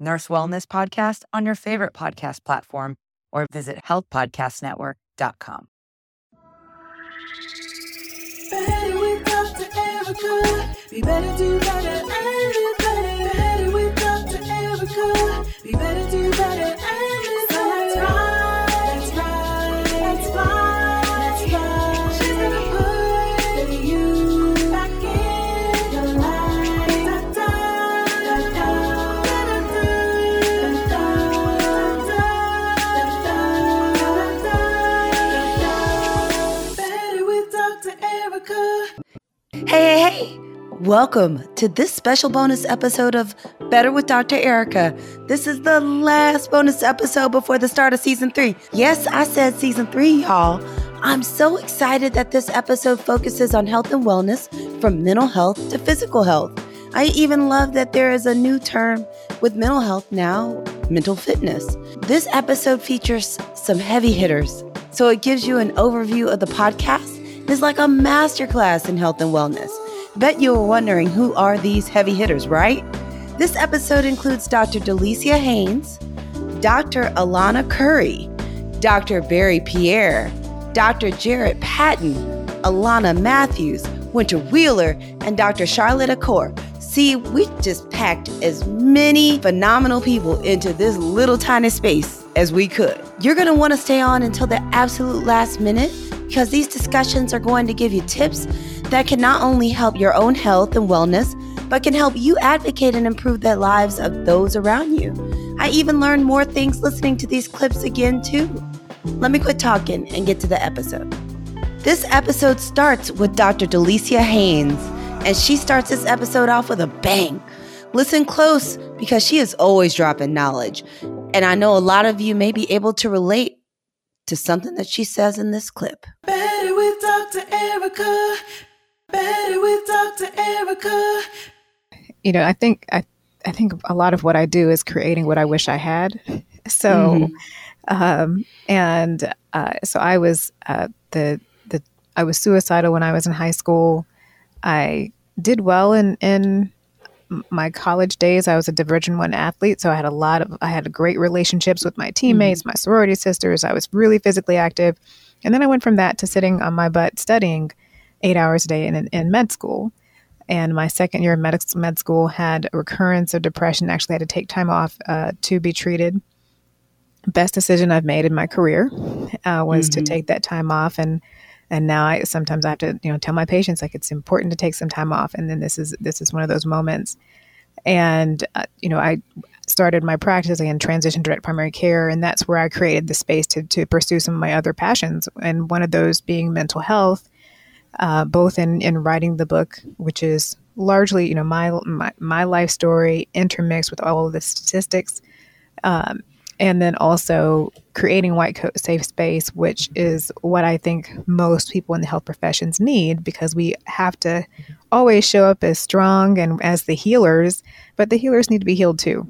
Nurse Wellness Podcast on your favorite podcast platform or visit healthpodcastnetwork.com. Be better, do better, and better. Better better, better, Hey, hey, hey! Welcome to this special bonus episode of Better with Dr. Erica. This is the last bonus episode before the start of season three. Yes, I said season three, y'all. I'm so excited that this episode focuses on health and wellness from mental health to physical health. I even love that there is a new term with mental health now mental fitness. This episode features some heavy hitters, so it gives you an overview of the podcast. It's like a masterclass in health and wellness. Bet you were wondering who are these heavy hitters, right? This episode includes Dr. Delicia Haynes, Dr. Alauna Curry, Dr. Berry Pierre, Dr. Jarret Patton, Alana Mathews, Winter Wheeler, and Dr. Charlotte Akor. See, we just packed as many phenomenal people into this little tiny space as we could. You're going to want to stay on until the absolute last minute because these discussions are going to give you tips that can not only help your own health and wellness, but can help you advocate and improve the lives of those around you. I even learned more things listening to these clips again, too. Let me quit talking and get to the episode. This episode starts with Dr. Delicia Haynes, and she starts this episode off with a bang. Listen close because she is always dropping knowledge. And I know a lot of you may be able to relate to something that she says in this clip. Better with Dr. Erica. Better with Dr. Erica. you know, I think I, I think a lot of what I do is creating what I wish I had. So, um, and uh, so I was uh, the the I was suicidal when I was in high school. I did well in in my college days. I was a Division One athlete, so I had a lot of I had great relationships with my teammates, my sorority sisters. I was really physically active, and then I went from that to sitting on my butt studying eight hours a day in, in med school. And my second year of med, med school had a recurrence of depression. Actually, had to take time off uh, to be treated. Best decision I've made in my career uh, was to take that time off, and and now I sometimes I have to you know tell my patients like it's important to take some time off. And then this is this is one of those moments. And uh, you know I started my practice and transitioned direct primary care, and that's where I created the space to to pursue some of my other passions, and one of those being mental health uh, both in, in writing the book, which is largely, you know, my, my, my life story intermixed with all of the statistics. Um, and then also creating White Coat Safe Space, which is what I think most people in the health professions need because we have to always show up as strong and as the healers, but the healers need to be healed too.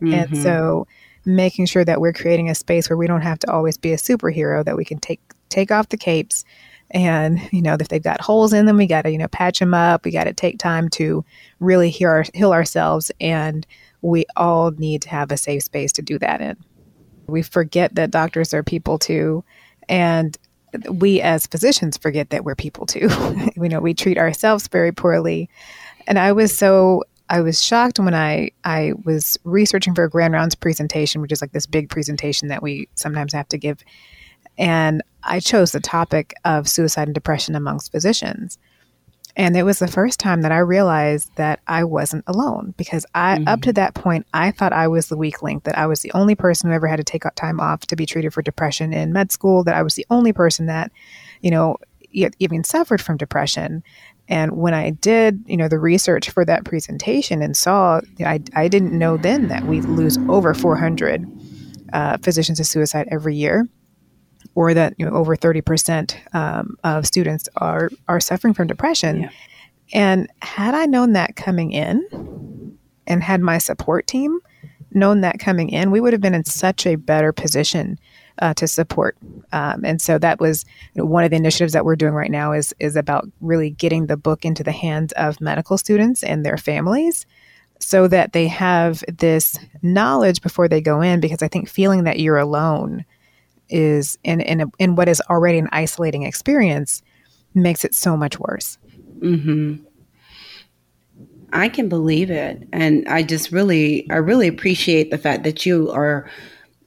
And mm-hmm. so making sure that we're creating a space where we don't have to always be a superhero, that we can take take off the capes and you know if they've got holes in them we got to you know patch them up we got to take time to really heal, our, heal ourselves and we all need to have a safe space to do that in. We forget that doctors are people too and we as physicians forget that we're people too. You know we treat ourselves very poorly. And i was so i was shocked when i i was researching for a grand rounds presentation which is like this big presentation that we sometimes have to give. And I chose the topic of suicide and depression amongst physicians. And it was the first time that I realized that I wasn't alone because I, up to that point, I thought I was the weak link, that I was the only person who ever had to take time off to be treated for depression in med school, that I was the only person that, you know, even suffered from depression. And when I did, you know, the research for that presentation and saw, I, I didn't know then that we lose over 400 uh, physicians to suicide every year, or that you know over 30 percent um, of students are are suffering from depression. Yeah. And had I known that coming in, and had my support team known that coming in, we would have been in such a better position uh, to support. Um, and so that was you know, one of the initiatives that we're doing right now is is about really getting the book into the hands of medical students and their families so that they have this knowledge before they go in because I think feeling that you're alone is in in, a, in what is already an isolating experience makes it so much worse. hmm I can believe it, and I just really, I really appreciate the fact that you are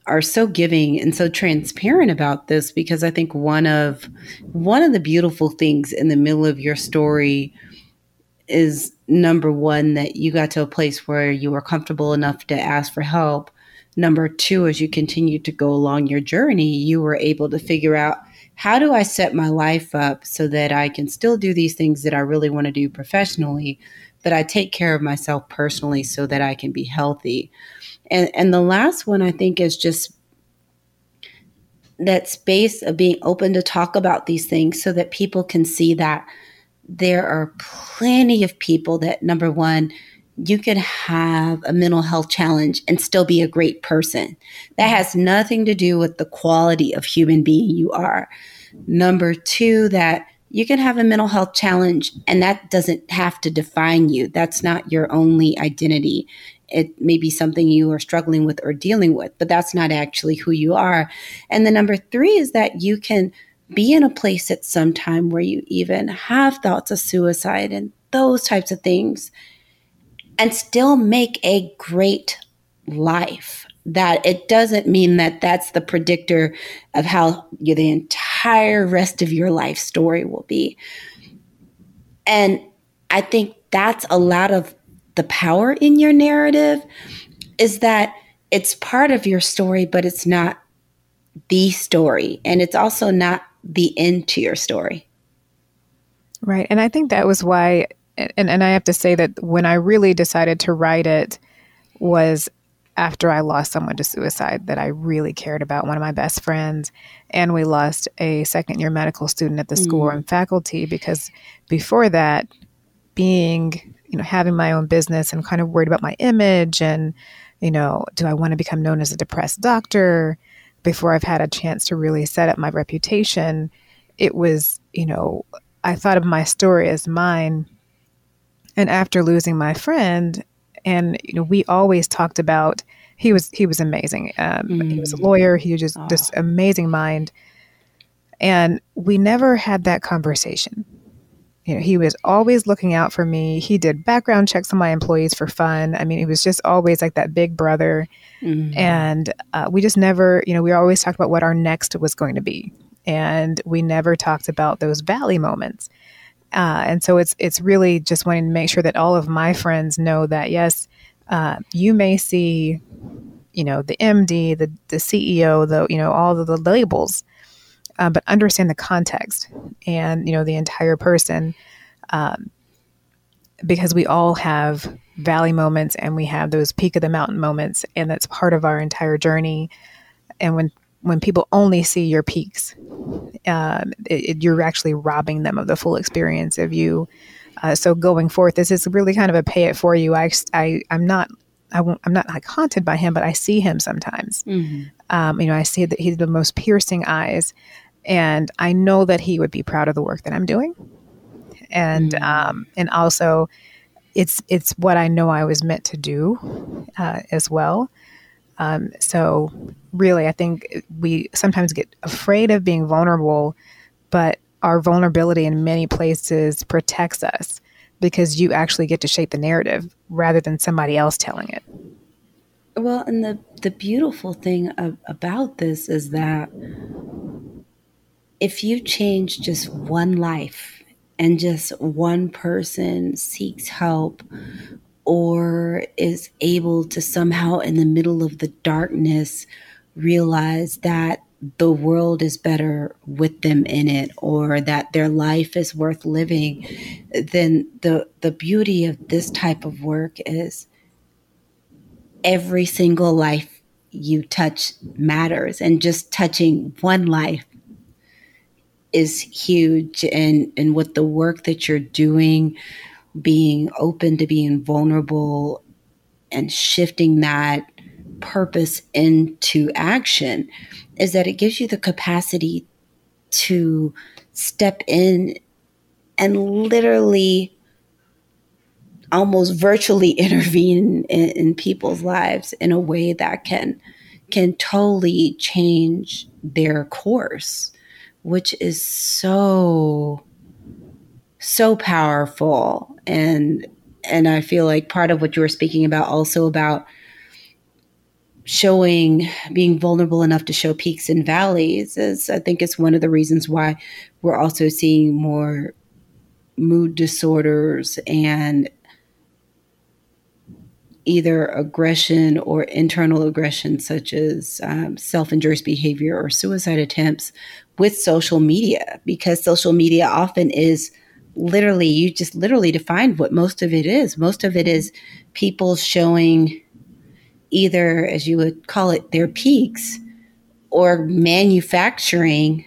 are so giving and so transparent about this because I think one of one of the beautiful things in the middle of your story is number one that you got to a place where you were comfortable enough to ask for help. Number two, as you continued to go along your journey, you were able to figure out how do I set my life up so that I can still do these things that I really want to do professionally, but I take care of myself personally so that I can be healthy. And and the last one I think is just that space of being open to talk about these things so that people can see that there are plenty of people that number one you can have a mental health challenge and still be a great person. That has nothing to do with the quality of human being you are. Number two, that you can have a mental health challenge and that doesn't have to define you. That's not your only identity. It may be something you are struggling with or dealing with, but that's not actually who you are. And the number three is that you can be in a place at some time where you even have thoughts of suicide and those types of things and still make a great life. That it doesn't mean that that's the predictor of how you, the entire rest of your life story will be. And I think that's a lot of the power in your narrative is that it's part of your story, but it's not the story. And it's also not the end to your story. Right. And I think that was why and, and I have to say that when I really decided to write it was after I lost someone to suicide that I really cared about, one of my best friends. And we lost a second year medical student at the school Mm. and faculty because before that, being, you know, having my own business and kind of worried about my image and, you know, do I want to become known as a depressed doctor before I've had a chance to really set up my reputation? It was, you know, I thought of my story as mine. And after losing my friend, and you know, we always talked about he was he was amazing. Um, He was a lawyer. He was just Oh. this amazing mind, and we never had that conversation. You know, he was always looking out for me. He did background checks on my employees for fun. I mean, he was just always like that big brother. Mhm. And uh, we just never, you know, we always talked about what our next was going to be, and we never talked about those valley moments. Uh, and so it's it's really just wanting to make sure that all of my friends know that yes, uh, you may see, you know, the MD, the the CEO, the you know all the labels, uh, but understand the context and you know the entire person, um, because we all have valley moments and we have those peak of the mountain moments, and that's part of our entire journey. And when when people only see your peaks, um, it, it- you're actually robbing them of the full experience of you. Uh, so going forth, this is really kind of a pay it for you. I, I I'm not I won't, I'm not like haunted by him, but I see him sometimes. Mhm. Um, you know, I see that he's the most piercing eyes, and I know that he would be proud of the work that I'm doing, and um, and also, it's it's what I know I was meant to do uh, as well. Um, so really, I think we sometimes get afraid of being vulnerable, but our vulnerability in many places protects us because you actually get to shape the narrative rather than somebody else telling it. Well, and the the beautiful thing of, about this is that if you change just one life and just one person seeks help or is able to somehow in the middle of the darkness realize that the world is better with them in it or that their life is worth living then the the beauty of this type of work is every single life you touch matters. And just touching one life is huge. And and with the work that you're doing being open to being vulnerable and shifting that purpose into action is that it gives you the capacity to step in and literally almost virtually intervene in, in, people's lives in a way that can can totally change their course which is so so powerful. And and I feel like part of what you were speaking about also about showing being vulnerable enough to show peaks and valleys is I think it's one of the reasons why we're also seeing more mood disorders and either aggression or internal aggression, such as um, self injurious behavior or suicide attempts, with social media, because social media often is literally, you just literally defined what most of it is. Most of it is people showing either, as you would call it, their peaks or manufacturing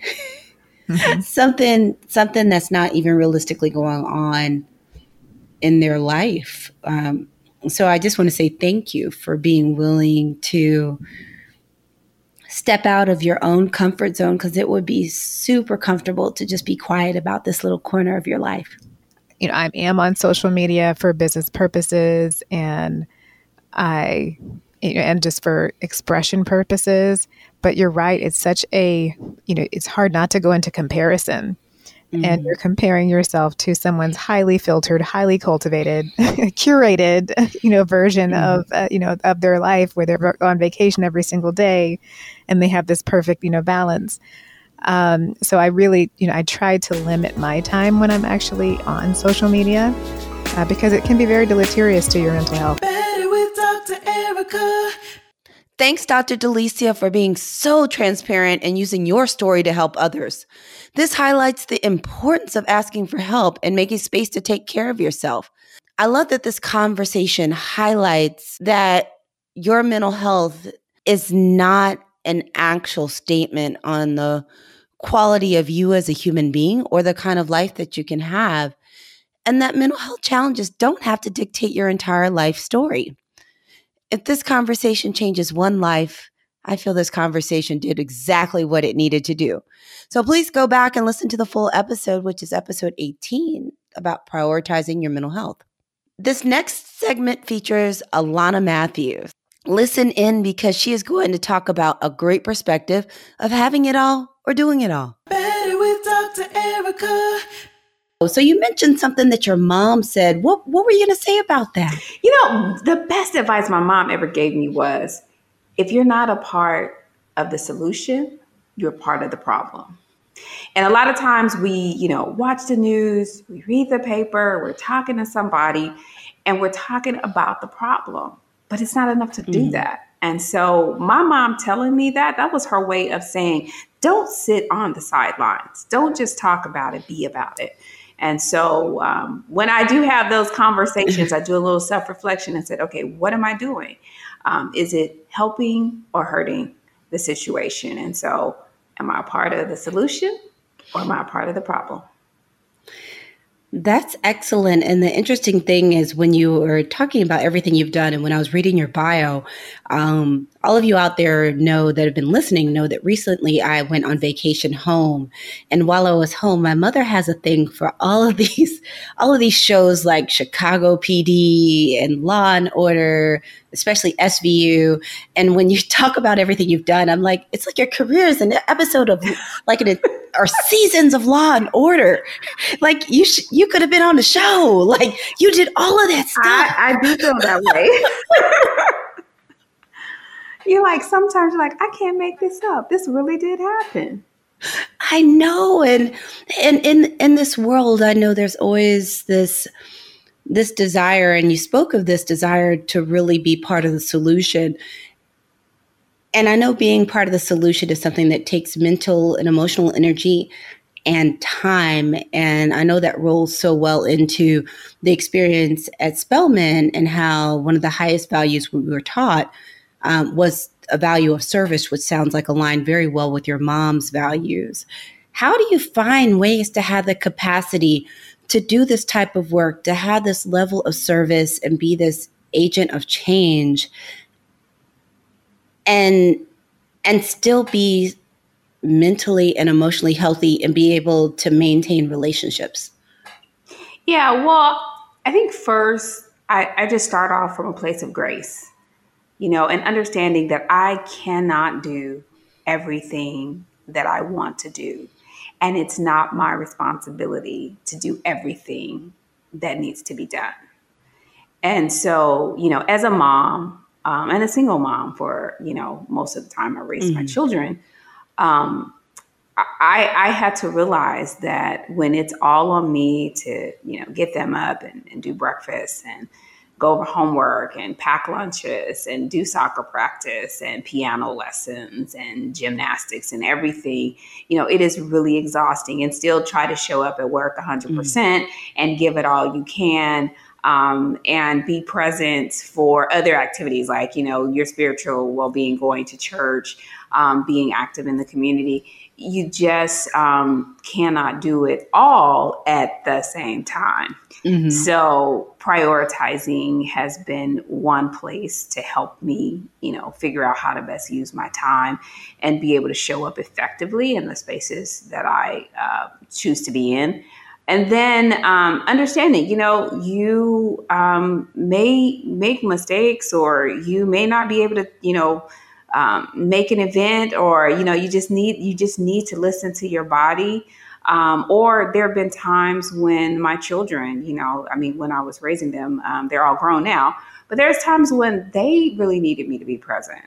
mm-hmm. something something that's not even realistically going on in their life. Um, so I just want to say thank you for being willing to step out of your own comfort zone because it would be super comfortable to just be quiet about this little corner of your life. You know, I am on social media for business purposes and I you know, and just for expression purposes. But you're right; it's such a you know, it's hard not to go into comparison. Mm-hmm. And you're comparing yourself to someone's highly filtered, highly cultivated, curated, you know, version mm-hmm. of uh, you know of their life, where they're on vacation every single day, and they have this perfect, you know, balance. Um, so I really, you know, I try to limit my time when I'm actually on social media uh, because it can be very deleterious to your mental health. Better with Dr. Erica. Thanks, Dr. Delicia, for being so transparent and using your story to help others. This highlights the importance of asking for help and making space to take care of yourself. I love that this conversation highlights that your mental health is not an actual statement on the quality of you as a human being or the kind of life that you can have. And that mental health challenges don't have to dictate your entire life story if this conversation changes one life, I feel this conversation did exactly what it needed to do. So please go back and listen to the full episode, which is episode 18 about prioritizing your mental health. This next segment features Alana Mathews. Listen in because she is going to talk about a great perspective of having it all or doing it all. Better with Dr. Erica. So you mentioned something that your mom said. What what were you going to say about that? You know, the best advice my mom ever gave me was if you're not a part of the solution, you're part of the problem. And a lot of times we, you know, watch the news, we read the paper, we're talking to somebody and we're talking about the problem, but it's not enough to do mm. that. And so my mom telling me that, that was her way of saying, don't sit on the sidelines. Don't just talk about it, be about it. And so um, when I do have those conversations, I do a little self reflection and said, okay, what am I doing? Um, is it helping or hurting the situation? And so, am I a part of the solution or am I a part of the problem? That's excellent. And the interesting thing is when you were talking about everything you've done, and when I was reading your bio, um, all of you out there know that have been listening know that recently I went on vacation home. And while I was home, my mother has a thing for all of these, all of these shows like Chicago PD and Law and Order, especially SVU. And when you talk about everything you've done, I'm like, it's like your career is an episode of like an or seasons of Law and Order. Like you, sh- you could have been on the show. Like you did all of that stuff. I, I do feel that way. You're like sometimes you're like I can't make this up. This really did happen. I know, and and in in this world, I know there's always this this desire, and you spoke of this desire to really be part of the solution. and I know being part of the solution is something that takes mental and emotional energy and time. And I know that rolls so well into the experience at Spelman and how one of the highest values we were taught um, was a value of service, which sounds like aligned very well with your mom's values. How do you find ways to have the capacity to do this type of work, to have this level of service and be this agent of change and and still be mentally and emotionally healthy and be able to maintain relationships? Yeah, well, I think first I, I just start off from a place of grace, you know, and understanding that I cannot do everything that I want to do. And it's not my responsibility to do everything that needs to be done. And so, you know, as a mom um, and a single mom for, you know, most of the time I raised mm-hmm. my children, um, I, I had to realize that when it's all on me to, you know, get them up and, and do breakfast and go over homework and pack lunches and do soccer practice and piano lessons and gymnastics and everything, you know, it is really exhausting and still try to show up at work 100% mm and give it all you can. Um, and be present for other activities like, you know, your spiritual well being, going to church, um, being active in the community. You just um, cannot do it all at the same time. Mm-hmm. So prioritizing has been one place to help me, you know, figure out how to best use my time and be able to show up effectively in the spaces that I uh, choose to be in. And then um, understanding, you know, you um, may make mistakes or you may not be able to, you know, um, make an event or you know you just need you just need to listen to your body. Um, or there have been times when my children you know i mean when i was raising them um, they're all grown now but there's times when they really needed me to be present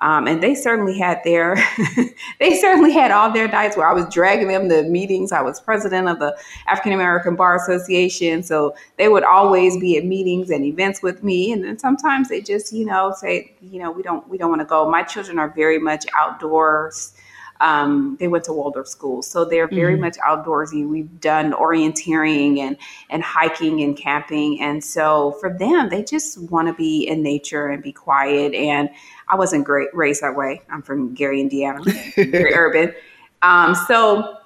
um, and they certainly had their, they certainly had all their nights where I was dragging them to meetings. I was president of the African American Bar Association, so they would always be at meetings and events with me. And then sometimes they just, you know, say, you know, we don't, we don't want to go. My children are very much outdoors um, they went to Waldorf schools, so they're very mm-hmm. much outdoorsy. We've done orienteering and and hiking and camping, and so for them, they just want to be in nature and be quiet. And I wasn't great raised that way. I'm from Gary, Indiana, very urban. Um, so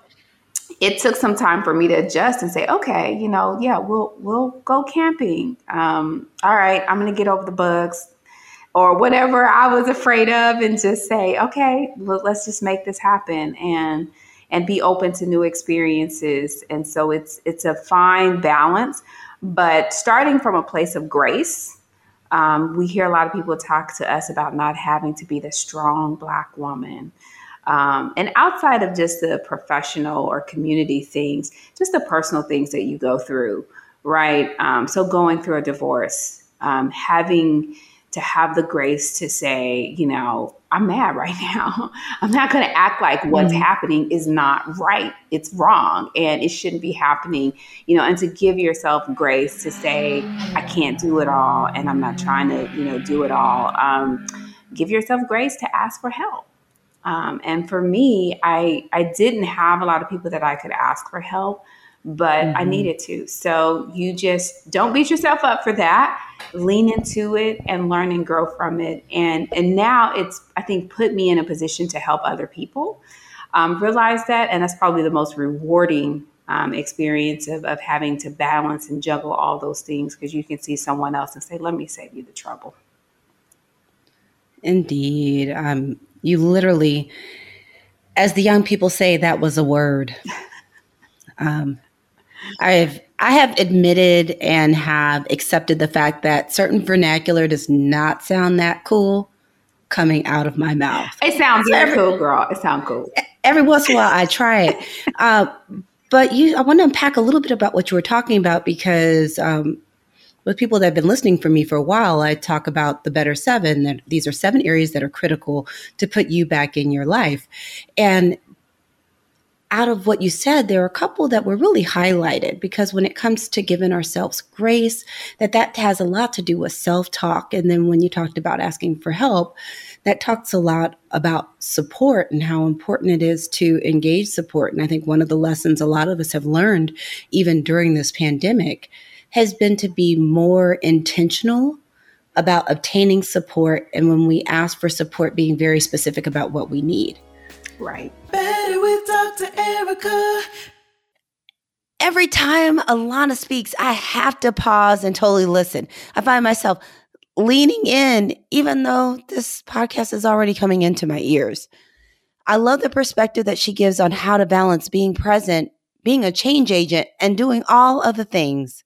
it took some time for me to adjust and say, okay, you know, yeah, we'll we'll go camping. Um, all right, I'm gonna get over the bugs or whatever I was afraid of and just say, okay, well, let's just make this happen and and be open to new experiences. And so it's it's a fine balance, but starting from a place of grace. Um, we hear a lot of people talk to us about not having to be the strong black woman. Um, and outside of just the professional or community things, just the personal things that you go through, right? Um, so going through a divorce, um, having to have the grace to say, you know, I'm mad right now. I'm not going to act like what's mm-hmm. happening is not right. It's wrong and it shouldn't be happening, you know, and to give yourself grace to say, I can't do it all and I'm not trying to, you know, do it all. Um, give yourself grace to ask for help. Um, and for me, I, I didn't have a lot of people that I could ask for help but mm-hmm. I needed to. So you just don't beat yourself up for that. Lean into it and learn and grow from it. And and now it's I think put me in a position to help other people um, realize that, and that's probably the most rewarding um, experience of, of having to balance and juggle all those things because you can see someone else and say, "Let me save you the trouble." Indeed, um, you literally, as the young people say, that was a word. Um, I've I have admitted and have accepted the fact that certain vernacular does not sound that cool coming out of my mouth. It sounds very cool, girl. It sounds cool. Every once in a while, I try it. Uh, but you, I want to unpack a little bit about what you were talking about because um, with people that have been listening for me for a while, I talk about the better seven. That these are seven areas that are critical to put you back in your life, and out of what you said, there are a couple that were really highlighted because when it comes to giving ourselves grace, that that has a lot to do with self-talk. And then when you talked about asking for help, that talks a lot about support and how important it is to engage support. And I think one of the lessons a lot of us have learned, even during this pandemic, has been to be more intentional about obtaining support. And when we ask for support, being very specific about what we need. Right. Better with Dr. Erica. Every time Alana speaks, I have to pause and totally listen. I find myself leaning in, even though this podcast is already coming into my ears. I love the perspective that she gives on how to balance being present, being a change agent, and doing all of the things.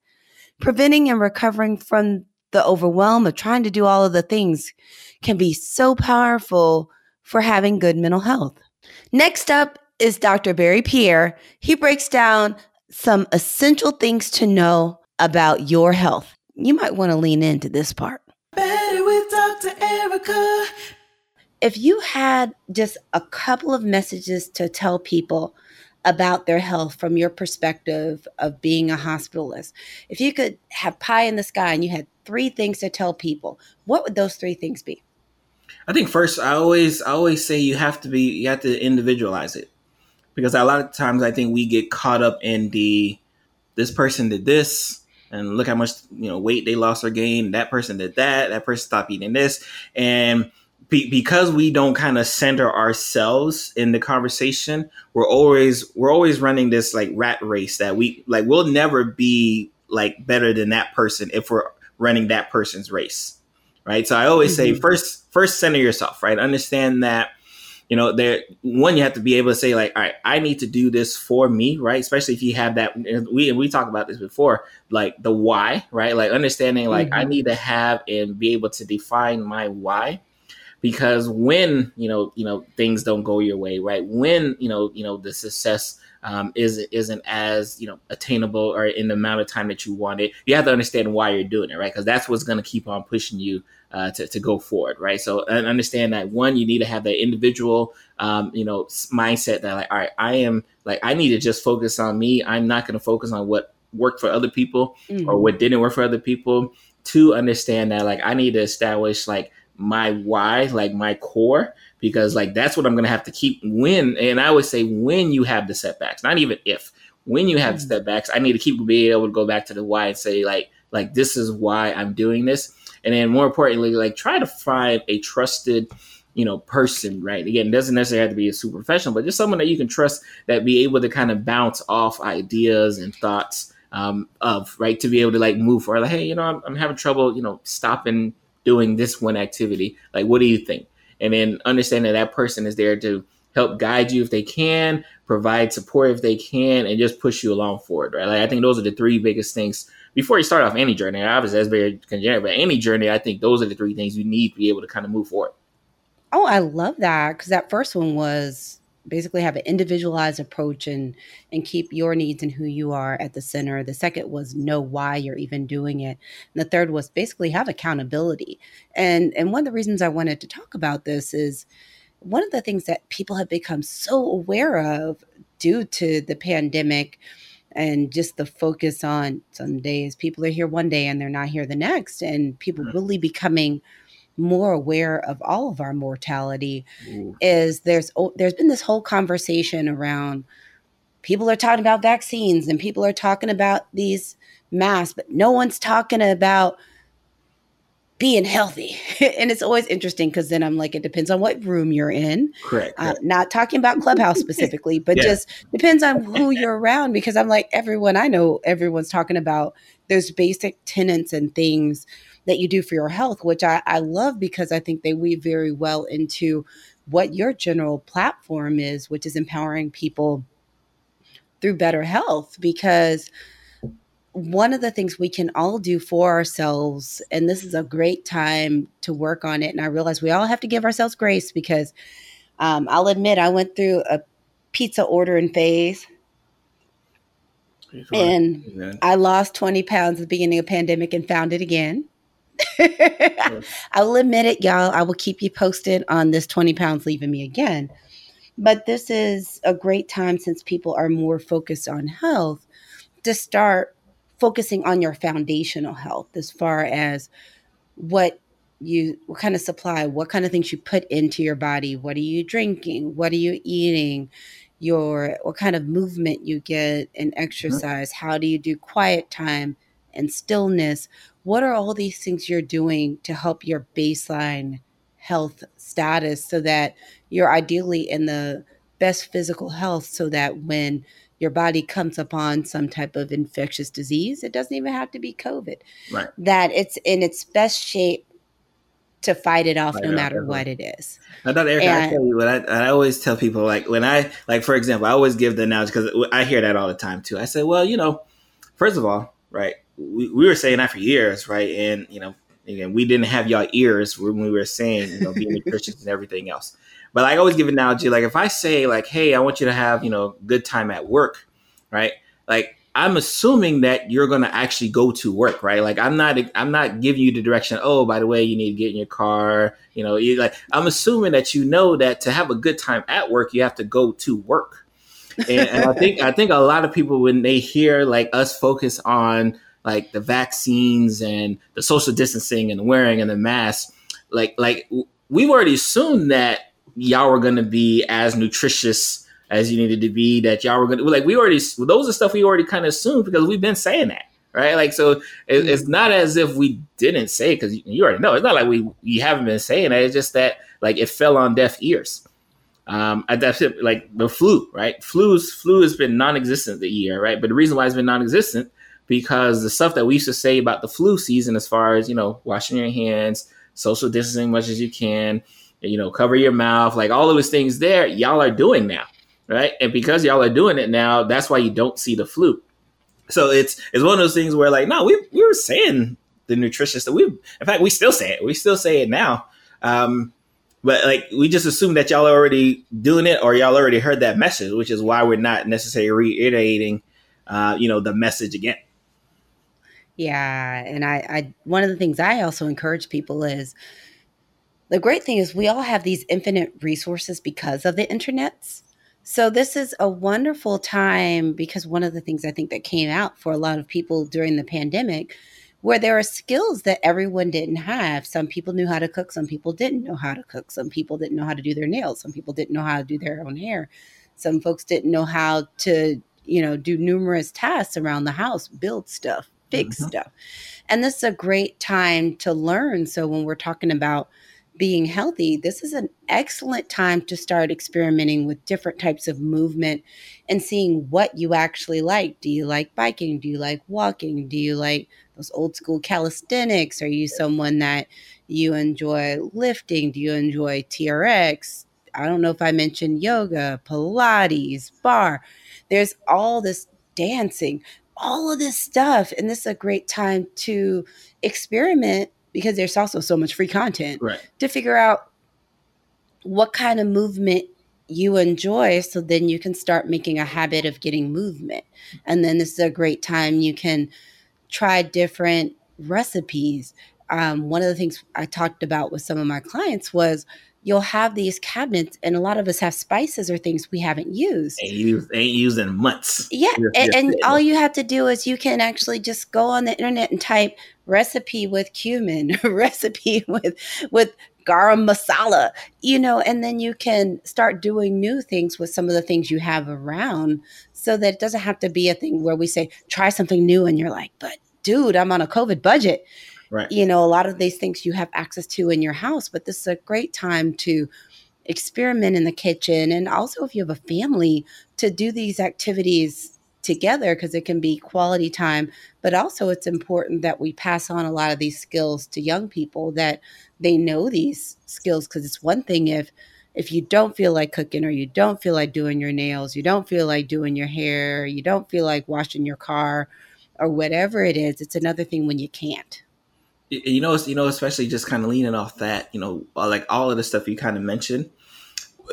Preventing and recovering from the overwhelm of trying to do all of the things can be so powerful for having good mental health. Next up is Dr. Berry Pierre. He breaks down some essential things to know about your health. You might want to lean into this part. Better with Dr. Erica. If you had just a couple of messages to tell people about their health from your perspective of being a hospitalist, if you could have pie in the sky and you had three things to tell people, what would those three things be? I think first, I always, I always say you have to be, you have to individualize it, because a lot of times I think we get caught up in the, this person did this, and look how much you know weight they lost or gained. That person did that. That person stopped eating this, and be, because we don't kind of center ourselves in the conversation, we're always we're always running this like rat race that we like. We'll never be like better than that person if we're running that person's race, right? So I always mm-hmm. say first first center yourself, right? Understand that you know there one you have to be able to say like all right i need to do this for me right especially if you have that we and we talked about this before like the why right like understanding like mm-hmm. i need to have and be able to define my why because when you know you know things don't go your way right when you know you know the success um, is isn't as you know attainable or in the amount of time that you want it you have to understand why you're doing it right because that's what's going to keep on pushing you uh, to, to go forward, right? So and understand that one, you need to have that individual, um, you know, mindset that like, all right, I am like, I need to just focus on me. I'm not going to focus on what worked for other people mm-hmm. or what didn't work for other people. To understand that, like, I need to establish like my why, like my core, because like that's what I'm going to have to keep when. And I would say when you have the setbacks, not even if. When you have mm-hmm. setbacks, I need to keep being able to go back to the why and say like, like this is why I'm doing this and then more importantly, like try to find a trusted you know person right again doesn't necessarily have to be a super professional but just someone that you can trust that be able to kind of bounce off ideas and thoughts um, of right to be able to like move forward like hey you know I'm, I'm having trouble you know stopping doing this one activity like what do you think and then understand that that person is there to help guide you if they can provide support if they can and just push you along forward right like i think those are the three biggest things before you start off any journey, obviously that's very generic, but any journey, I think those are the three things you need to be able to kind of move forward. Oh, I love that because that first one was basically have an individualized approach and and keep your needs and who you are at the center. The second was know why you're even doing it. And the third was basically have accountability. And and one of the reasons I wanted to talk about this is one of the things that people have become so aware of due to the pandemic and just the focus on some days people are here one day and they're not here the next and people mm. really becoming more aware of all of our mortality Ooh. is there's there's been this whole conversation around people are talking about vaccines and people are talking about these masks but no one's talking about being healthy. and it's always interesting because then I'm like, it depends on what room you're in. Correct. Uh, not talking about Clubhouse specifically, but yeah. just depends on who you're around because I'm like, everyone I know, everyone's talking about those basic tenets and things that you do for your health, which I, I love because I think they weave very well into what your general platform is, which is empowering people through better health because one of the things we can all do for ourselves, and this is a great time to work on it. And I realize we all have to give ourselves grace because um, I'll admit I went through a pizza ordering phase. And I lost 20 pounds at the beginning of pandemic and found it again. I will admit it, y'all. I will keep you posted on this 20 pounds leaving me again. But this is a great time since people are more focused on health to start focusing on your foundational health as far as what you what kind of supply what kind of things you put into your body. What are you drinking? What are you eating? Your what kind of movement you get and mm-hmm. exercise? How do you do quiet time and stillness what are all these things you're doing to help your baseline health status so that you're ideally in the best physical health so that when your body comes upon some type of infectious disease it doesn't even have to be covid Right. that it's in its best shape to fight it off Fight no it matter what it is I thought Eric, I tell you what I, I always tell people like when I like for example, I always give the analogy because I hear that all the time too. I say, well, you know, first of all, right, we, we were saying that for years, right, and you know, again, we didn't have y'all ears when we were saying, you know, being nutritious and everything else. But like, I always give an analogy, like if I say like, hey, I want you to have you know good time at work, right, like. I'm assuming that you're going to actually go to work, right? Like I'm not, I'm not giving you the direction. Oh, by the way, you need to get in your car. You know, you like. I'm assuming that you know that to have a good time at work, you have to go to work. And, and I think, I think a lot of people when they hear like us focus on like the vaccines and the social distancing and wearing and the mask, like, like we've already assumed that y'all were going to be as nutritious as you needed to be that y'all were gonna like we already those are stuff we already kind of assumed because we've been saying that right? Like so it, it's not as if we didn't say because you, you already know. It's not like we you haven't been saying that. It's just that like it fell on deaf ears. Um at that like the flu right? Flu's flu has been non-existent the year right? But the reason why it's been non-existent because the stuff that we used to say about the flu season as far as you know washing your hands social distancing much as you can you know cover your mouth like all of those things there y'all are doing now right? And because y'all are doing it now, that's why you don't see the flu. So it's it's one of those things where like, no, we we were saying the nutritious stuff. We in fact we still say it. We still say it now. Um, but like we just assume that y'all are already doing it or y'all already heard that message, which is why we're not necessarily reiterating uh, you know, the message again. Yeah, and I, I one of the things I also encourage people is the great thing is we all have these infinite resources because of the internets. So this is a wonderful time because one of the things I think that came out for a lot of people during the pandemic where there are skills that everyone didn't have. Some people knew how to cook, some people didn't know how to cook, some people didn't know how to do their nails, some people didn't know how to do their own hair. Some folks didn't know how to, you know, do numerous tasks around the house, build stuff, fix Mhm. stuff. And this is a great time to learn. So when we're talking about being healthy, this is an excellent time to start experimenting with different types of movement and seeing what you actually like. Do you like biking? Do you like walking? Do you like those old school calisthenics? Are you someone that you enjoy lifting? Do you enjoy TRX? I don't know if I mentioned yoga, Pilates, barre. There's all this dancing, all of this stuff. And this is a great time to experiment because there's also so much free content Right. to figure out what kind of movement you enjoy so then you can start making a habit of getting movement and then this is a great time you can try different recipes um, one of the things i talked about with some of my clients was you'll have these cabinets and a lot of us have spices or things we haven't used Ain't used ain't used in months. yeah, Yes, and, yes, and yes. all you have to do is you can actually just go on the internet and type recipe with cumin, recipe with with garam masala, you know, and then you can start doing new things with some of the things you have around, so that it doesn't have to be a thing where we say try something new and you're like, but dude, I'm on a COVID budget. Right. You know, a lot of these things you have access to in your house, but this is a great time to experiment in the kitchen and also if you have a family to do these activities together because it can be quality time but also it's important that we pass on a lot of these skills to young people that they know these skills because it's one thing if if you don't feel like cooking or you don't feel like doing your nails you don't feel like doing your hair you don't feel like washing your car or whatever it is it's another thing when you can't you know, you know, especially just kind of leaning off that, you know, like all of the stuff you kind of mentioned,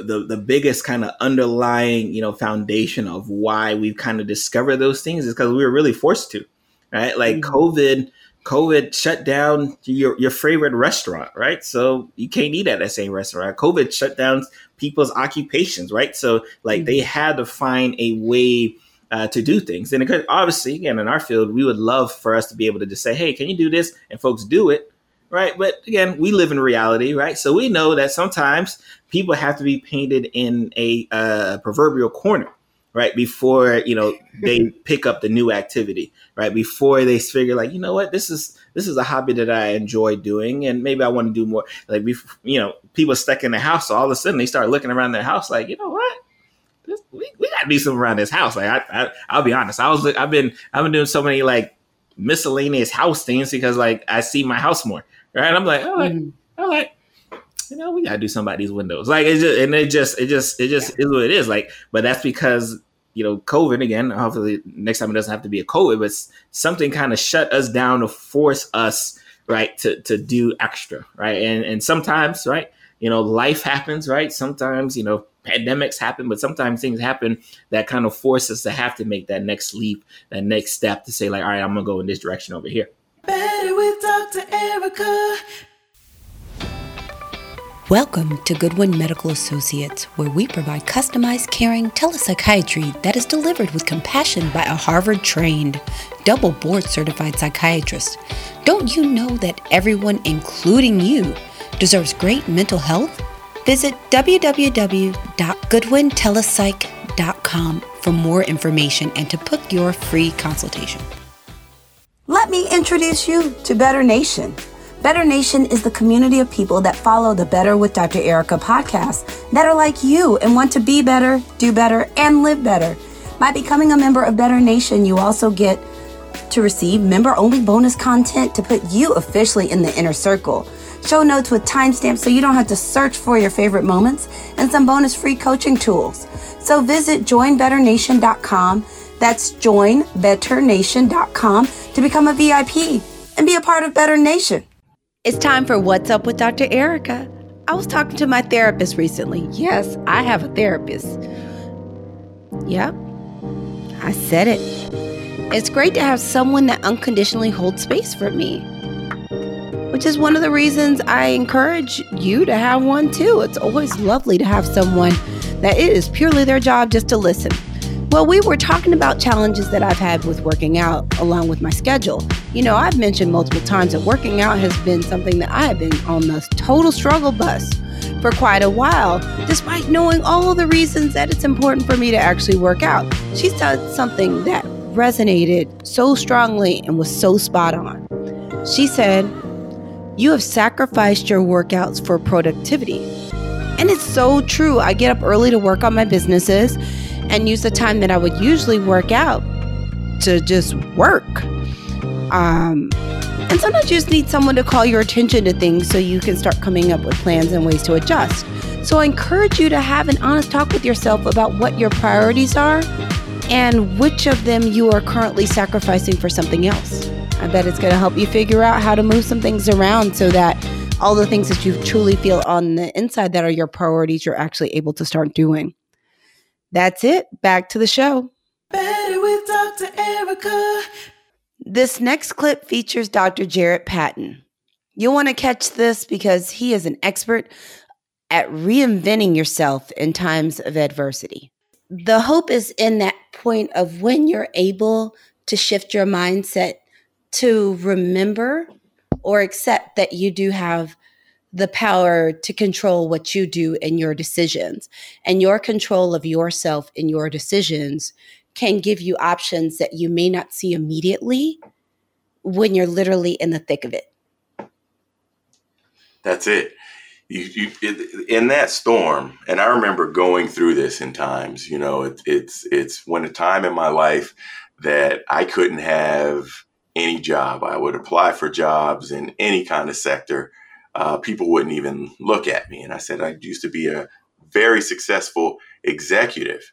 the the biggest kind of underlying, you know, foundation of why we've kind of discovered those things is because we were really forced to, right? Like Mhm. COVID COVID shut down your, your favorite restaurant, right? So you can't eat at that same restaurant. COVID shut down people's occupations, right? So like they had to find a way uh, to do things. And it could, obviously, again, in our field, we would love for us to be able to just say, hey, can you do this? And folks do it, right? But again, we live in reality, right? So we know that sometimes people have to be painted in a uh, proverbial corner right before you know they pick up the new activity right before they figure like you know what this is this is a hobby that i enjoy doing and maybe i want to do more like you know people stuck in the house so all of a sudden they start looking around their house like you know what this, we, we gotta do something around this house like I, I will be honest i was i've been i've been doing so many like miscellaneous house things because like i see my house more right i'm like oh like, mm-hmm. I'm like you know, we gotta do these windows. Like it just and it just it just it just yeah. is what it is. Like, but that's because you know, COVID again. Hopefully, next time it doesn't have to be a COVID, but something kind of shut us down to force us right to to do extra, right? And and sometimes, right, you know, life happens, right? Sometimes, you know, pandemics happen, but sometimes things happen that kind of force us to have to make that next leap, that next step to say, like, all right, I'm gonna go in this direction over here. Better with Dr. Erica. Welcome to Goodwin Medical Associates, where we provide customized, caring telepsychiatry that is delivered with compassion by a Harvard trained, double board certified psychiatrist. Don't you know that everyone, including you, deserves great mental health? Visit www.goodwintelepsych.com for more information and to book your free consultation. Let me introduce you to Better Nation. Better Nation is the community of people that follow the Better with Dr. Erica podcast that are like you and want to be better, do better, and live better. By becoming a member of Better Nation, you also get to receive member only bonus content to put you officially in the inner circle. Show notes with timestamps so you don't have to search for your favorite moments and some bonus free coaching tools. So visit joinbetternation.com. That's joinbetternation.com to become a VIP and be a part of Better Nation. It's time for What's Up with Dr. Erica. I was talking to my therapist recently. Yes, I have a therapist. Yep, I said it. It's great to have someone that unconditionally holds space for me, which is one of the reasons I encourage you to have one too. It's always lovely to have someone that it is purely their job just to listen. Well, we were talking about challenges that I've had with working out along with my schedule. You know, I've mentioned multiple times that working out has been something that I have been on the total struggle bus for quite a while, despite knowing all the reasons that it's important for me to actually work out. She said something that resonated so strongly and was so spot on. She said, You have sacrificed your workouts for productivity. And it's so true. I get up early to work on my businesses and use the time that I would usually work out to just work. Um, and sometimes you just need someone to call your attention to things so you can start coming up with plans and ways to adjust. So I encourage you to have an honest talk with yourself about what your priorities are and which of them you are currently sacrificing for something else. I bet it's going to help you figure out how to move some things around so that all the things that you truly feel on the inside that are your priorities, you're actually able to start doing. That's it. Back to the show. Better with Dr. Erica. This next clip features Dr. Jarret Patton. You'll want to catch this because he is an expert at reinventing yourself in times of adversity. The hope is in that point of when you're able to shift your mindset to remember or accept that you do have the power to control what you do and your decisions. And your control of yourself and your decisions can give you options that you may not see immediately when you're literally in the thick of it. That's it. You, you in that storm, and I remember going through this in times. You know, it, it's it's when a time in my life that I couldn't have any job. I would apply for jobs in any kind of sector, uh, people wouldn't even look at me. And I said, I used to be a very successful executive.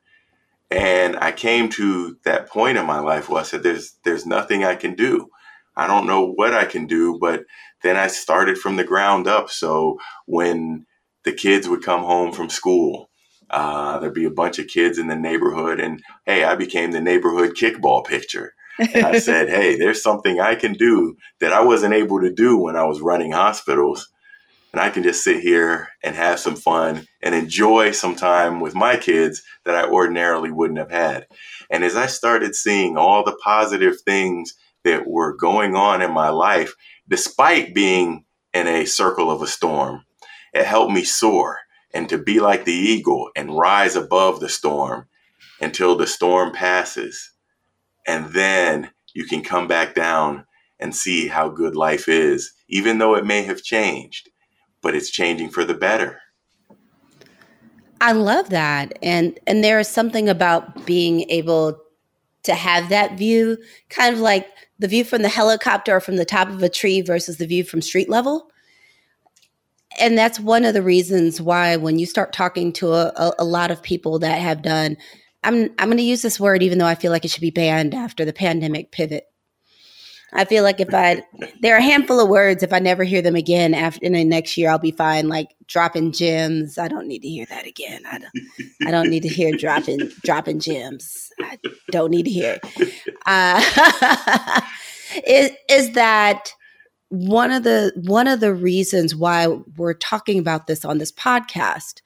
And I came to that point in my life where I said, there's, there's nothing I can do. I don't know what I can do, but then I started from the ground up. So when the kids would come home from school, uh, there'd be a bunch of kids in the neighborhood, and hey, I became the neighborhood kickball pitcher. And I said, hey, there's something I can do that I wasn't able to do when I was running hospitals. And I can just sit here and have some fun and enjoy some time with my kids that I ordinarily wouldn't have had. And as I started seeing all the positive things that were going on in my life, despite being in a circle of a storm, it helped me soar and to be like the eagle and rise above the storm until the storm passes. And then you can come back down and see how good life is, even though it may have changed, but it's changing for the better. I love that. And and there is something about being able to have that view, kind of like the view from the helicopter or from the top of a tree versus the view from street level. And that's one of the reasons why when you start talking to a, a, a lot of people that have done, I'm I'm going to use this word even though I feel like it should be banned after the pandemic pivot. I feel like if I there are a handful of words if I never hear them again after in the next year I'll be fine. Like dropping gems, I don't need to hear that again. I don't I don't need to hear dropping dropping gems. I don't need to hear. Uh, is is that one of the one of the reasons why we're talking about this on this podcast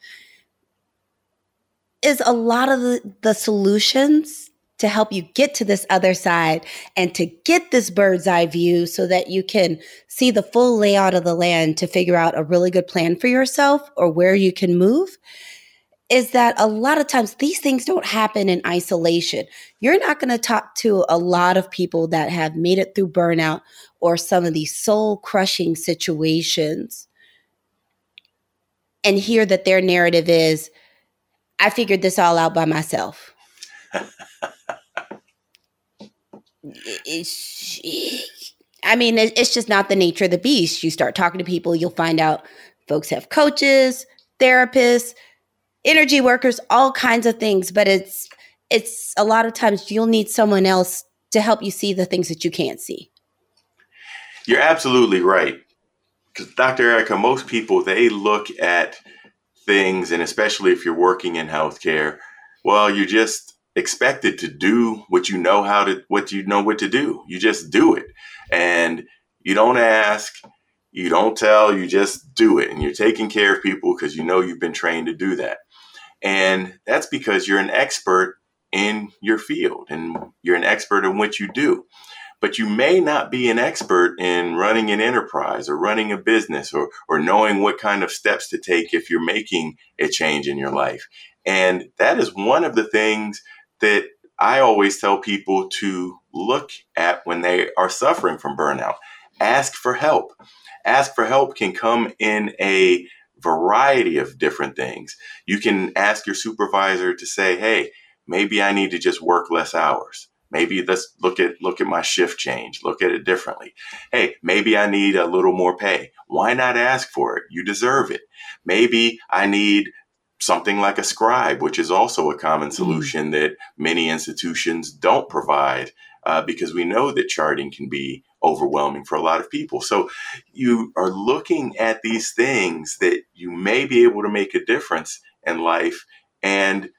is a lot of the, the solutions to help you get to this other side and to get this bird's eye view so that you can see the full layout of the land to figure out a really good plan for yourself or where you can move is that a lot of times these things don't happen in isolation. You're not going to talk to a lot of people that have made it through burnout or some of these soul crushing situations and hear that their narrative is, I figured this all out by myself. I mean, it's just not the nature of the beast. You start talking to people, you'll find out folks have coaches, therapists, energy workers, all kinds of things. But it's it's a lot of times you'll need someone else to help you see the things that you can't see. You're absolutely right. Because Dr. Erica, most people they look at things, and especially if you're working in healthcare, well, you just expected to do what you know how to what you know what to do. You just do it. And you don't ask, you don't tell, you just do it. And you're taking care of people because you know you've been trained to do that. And that's because you're an expert in your field and you're an expert in what you do. But you may not be an expert in running an enterprise or running a business or, or knowing what kind of steps to take if you're making a change in your life. And that is one of the things that I always tell people to look at when they are suffering from burnout. Ask for help. Ask for help can come in a variety of different things. You can ask your supervisor to say, "Hey, maybe I need to just work less hours. Maybe let's look at look at my shift change. Look at it differently. Hey, maybe I need a little more pay. Why not ask for it? You deserve it. Maybe I need something like a scribe, which is also a common mm. solution that many institutions don't provide uh, because we know that charting can be overwhelming for a lot of people. So you are looking at these things that you may be able to make a difference in life and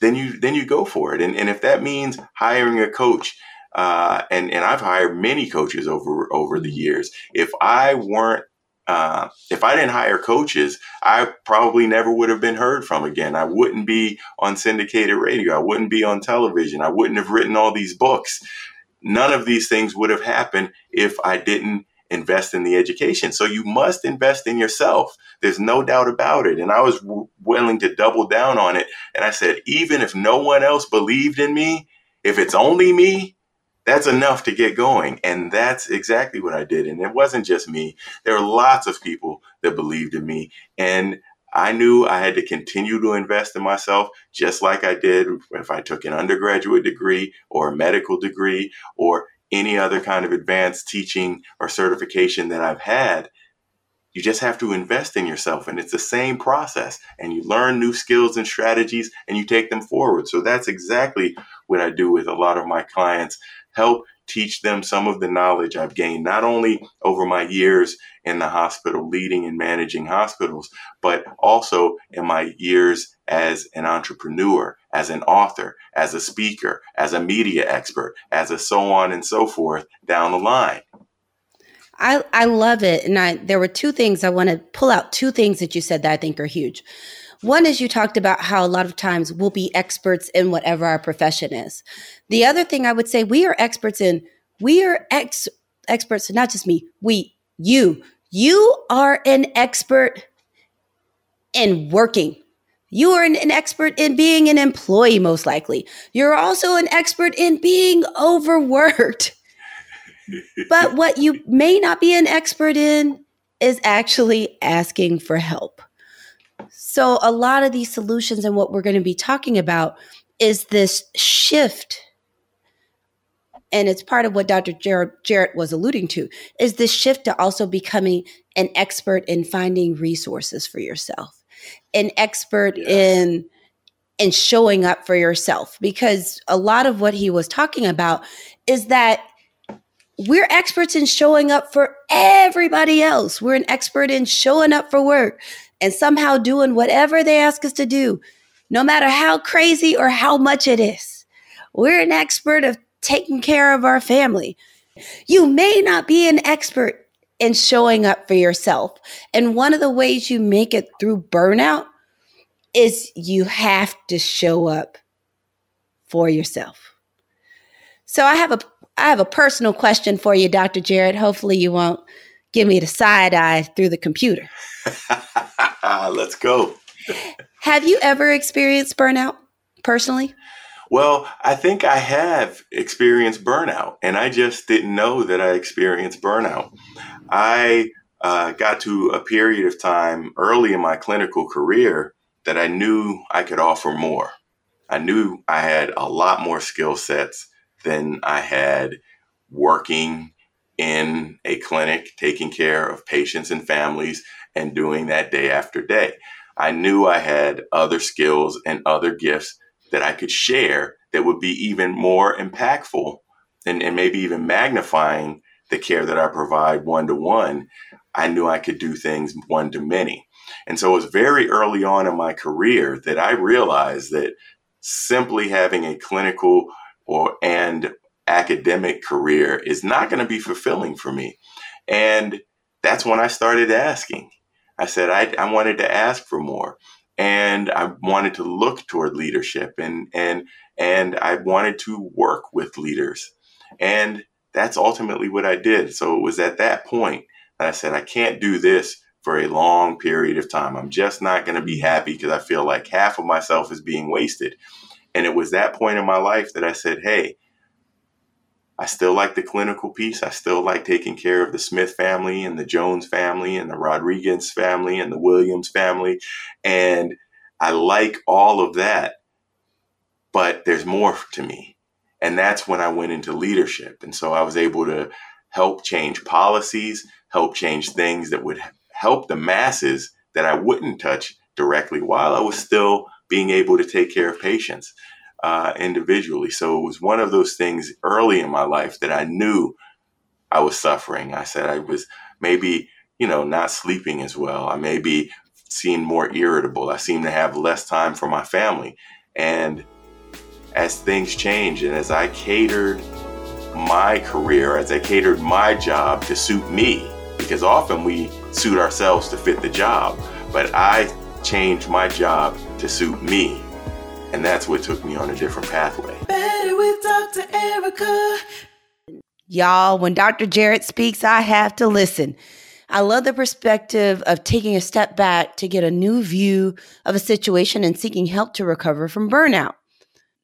then you then you go for it. And, and if that means hiring a coach, uh, and and I've hired many coaches over over the mm. years. If I weren't uh, if I didn't hire coaches, I probably never would have been heard from again. I wouldn't be on syndicated radio. I wouldn't be on television. I wouldn't have written all these books. None of these things would have happened if I didn't invest in the education. So you must invest in yourself. There's no doubt about it. And I was w- willing to double down on it. And I said, even if no one else believed in me, if it's only me, that's enough to get going. And that's exactly what I did. And it wasn't just me. There were lots of people that believed in me. And I knew I had to continue to invest in myself, just like I did if I took an undergraduate degree or a medical degree or any other kind of advanced teaching or certification that I've had. You just have to invest in yourself. And it's the same process. And you learn new skills and strategies and you take them forward. So that's exactly what I do with a lot of my clients help teach them some of the knowledge I've gained, not only over my years in the hospital, leading and managing hospitals, but also in my years as an entrepreneur, as an author, as a speaker, as a media expert, as a so on and so forth down the line. I, I love it. And I there were two things I want to pull out two things that you said that I think are huge. One is you talked about how a lot of times we'll be experts in whatever our profession is. The other thing I would say we are experts in, we are ex experts, not just me, we, you, you are an expert in working. You are an, an expert in being an employee, most likely. You're also an expert in being overworked. but what you may not be an expert in is actually asking for help. So, a lot of these solutions and what we're going to be talking about is this shift. And it's part of what Dr. Jarret, Jarret was alluding to is this shift to also becoming an expert in finding resources for yourself, an expert yes. in in showing up for yourself because a lot of what he was talking about is that we're experts in showing up for everybody else. We're an expert in showing up for work, and somehow doing whatever they ask us to do, no matter how crazy or how much it is. We're an expert of taking care of our family. You may not be an expert in showing up for yourself. And one of the ways you make it through burnout is you have to show up for yourself. So I have a I have a personal question for you, Dr. Jarret. Hopefully you won't give me the side eye through the computer. Let's go. have you ever experienced burnout personally? Well, I think I have experienced burnout, and I just didn't know that I experienced burnout. I uh, got to a period of time early in my clinical career that I knew I could offer more. I knew I had a lot more skill sets than I had working in a clinic, taking care of patients and families, and doing that day after day. I knew I had other skills and other gifts that I could share that would be even more impactful and, and maybe even magnifying the care that I provide one to one. I knew I could do things one to many. And so it was very early on in my career that I realized that simply having a clinical or and academic career is not going to be fulfilling for me. And that's when I started asking. I said I, I wanted to ask for more. And I wanted to look toward leadership and and and I wanted to work with leaders. And that's ultimately what I did. So it was at that point that I said, I can't do this for a long period of time. I'm just not going to be happy because I feel like half of myself is being wasted. And it was that point in my life that I said, hey, I still like the clinical piece. I still like taking care of the Smith family and the Jones family and the Rodriguez family and the Williams family. And I like all of that. But there's more to me. And that's when I went into leadership. And so I was able to help change policies, help change things that would help the masses that I wouldn't touch directly while I was still being able to take care of patients uh, individually. So it was one of those things early in my life that I knew I was suffering. I said I was maybe, you know, not sleeping as well. I may be seemed more irritable. I seemed to have less time for my family. And as things changed and as I catered my career, as I catered my job to suit me, because often we suit ourselves to fit the job, but I changed my job to suit me and that's what took me on a different pathway. Better with Dr. Erica. Y'all, when Dr. Jarret speaks, I have to listen. I love the perspective of taking a step back to get a new view of a situation and seeking help to recover from burnout.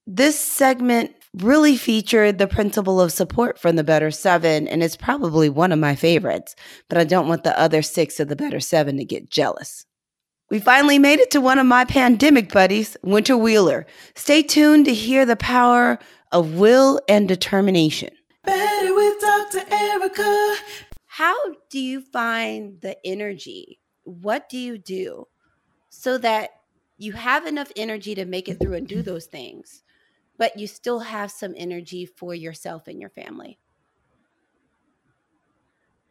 This segment really featured the principle of support from the Better Seven, and it's probably one of my favorites, but I don't want the other six of the Better Seven to get jealous. We finally made it to one of my pandemic buddies, Winter Wheeler. Stay tuned to hear the power of will and determination. Better with Dr. Erica. How do you find the energy? What do you do so that you have enough energy to make it through and do those things, but you still have some energy for yourself and your family?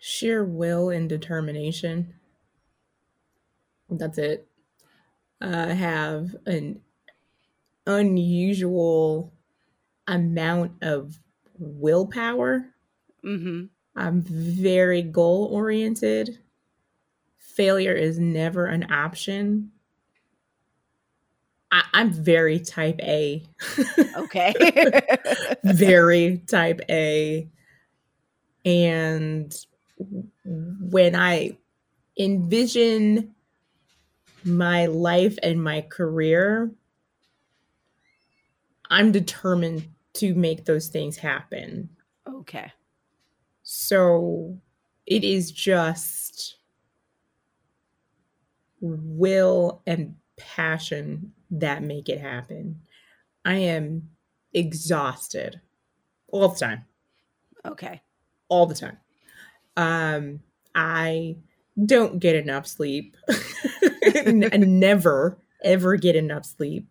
sheer will and determination. That's it. I have an unusual amount of willpower. Mm-hmm. I'm very goal oriented. Failure is never an option. I, I'm very type A. Okay. very type A. And when I envision my life and my career, I'm determined to make those things happen. okay. So it is just will and passion that make it happen. I am exhausted all the time, Okay. all the time. Um, I don't get enough sleep. N- I never ever get enough sleep.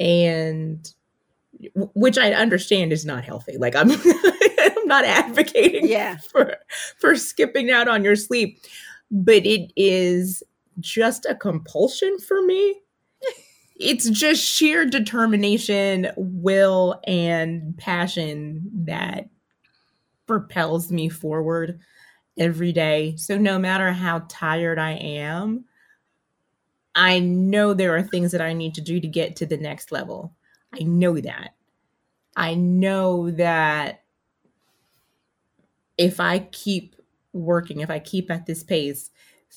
And which I understand is not healthy. Like I'm I'm not advocating Yeah. for for skipping out on your sleep, but it is just a compulsion for me. It's just sheer determination, will, and passion that propels me forward every day. So no matter how tired I am, I know there are things that I need to do to get to the next level. I know that. I know that if I keep working, if I keep at this pace,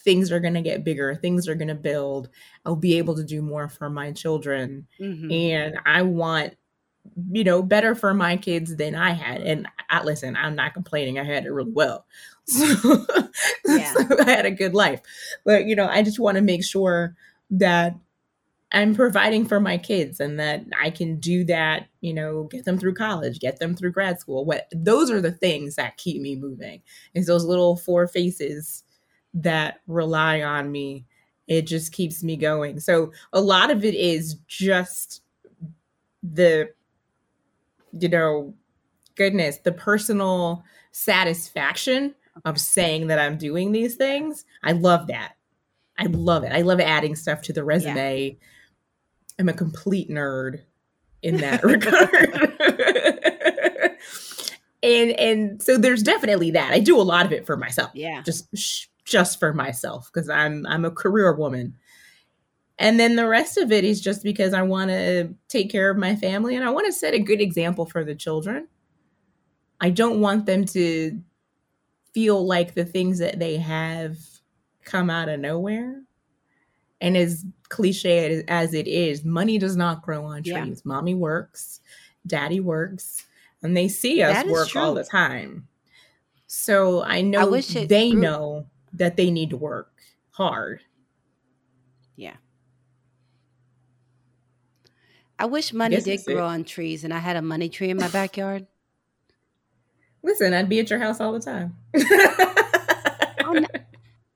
things are going to get bigger, things are going to build. I'll be able to do more for my children. Mhm. And I want, you know, better for my kids than I had. And I listen, I'm not complaining. I had it really well. So, Yeah. so I had a good life. But, you know, I just want to make sure that I'm providing for my kids and that I can do that, you know, get them through college, get them through grad school. What those are the things that keep me moving. Is those little four faces that rely on me. It just keeps me going. So a lot of it is just the you know, goodness, the personal satisfaction of saying that I'm doing these things. I love that. I love it. I love adding stuff to the resume. I'm a complete nerd in that regard. and and so there's definitely that. I do a lot of it for myself. Yeah. Just sh- just for myself because I'm I'm a career woman. And then the rest of it is just because I want to take care of my family and I want to set a good example for the children. I don't want them to feel like the things that they have come out of nowhere. And as cliche as it is, money does not grow on Yeah. trees. Mommy works, daddy works, and they see us work all the time. So I know wish they grew- know that they need to work hard. Yeah. I wish money did that's it. grow on trees and I had a money tree in my backyard. Listen, I'd be at your house all the time. Oh.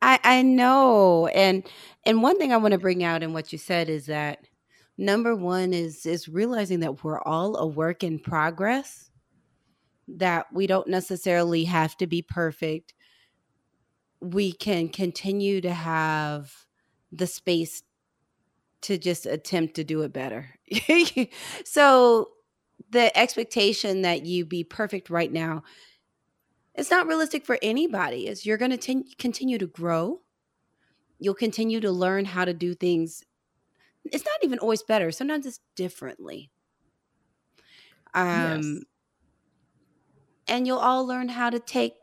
I I know. And and one thing I want to bring out in what you said is that number 1 is is realizing that we're all a work in progress that we don't necessarily have to be perfect. We can continue to have the space to just attempt to do it better. so the expectation that you be perfect right now it's not realistic for anybody is you're going to continue to grow. You'll continue to learn how to do things. It's not even always better sometimes it's differently. Um Yes. and you'll all learn how to take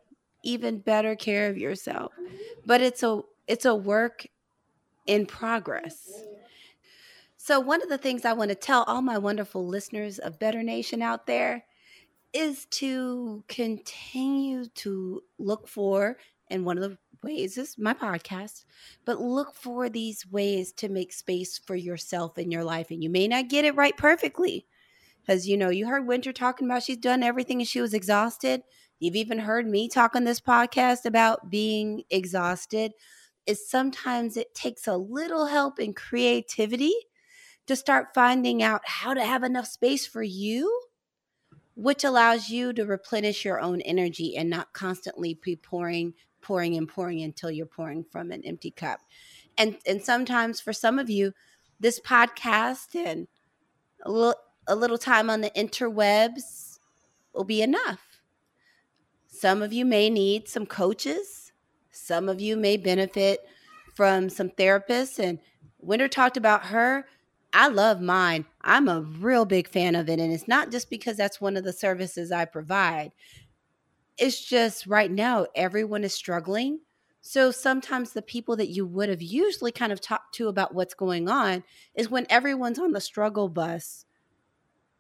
even better care of yourself but it's a it's a work in progress so one of the things i want to tell all my wonderful listeners of better nation out there is to continue to look for and one of the ways is my podcast but look for these ways to make space for yourself in your life and you may not get it right perfectly. Because you know you heard winter talking about she's done everything and she was exhausted. You've even heard me talk on this podcast about being exhausted. Is sometimes it takes a little help and creativity to start finding out how to have enough space for you which allows you to replenish your own energy and not constantly be pouring, pouring, and pouring until you're pouring from an empty cup. And and sometimes for some of you, this podcast and a little a little time on the interwebs will be enough. Some of you may need some coaches. Some of you may benefit from some therapists. And Winter talked about her. I love mine. I'm a real big fan of it. And it's not just because that's one of the services I provide. It's just right now, everyone is struggling. So sometimes the people that you would have usually kind of talked to about what's going on is when everyone's on the struggle bus,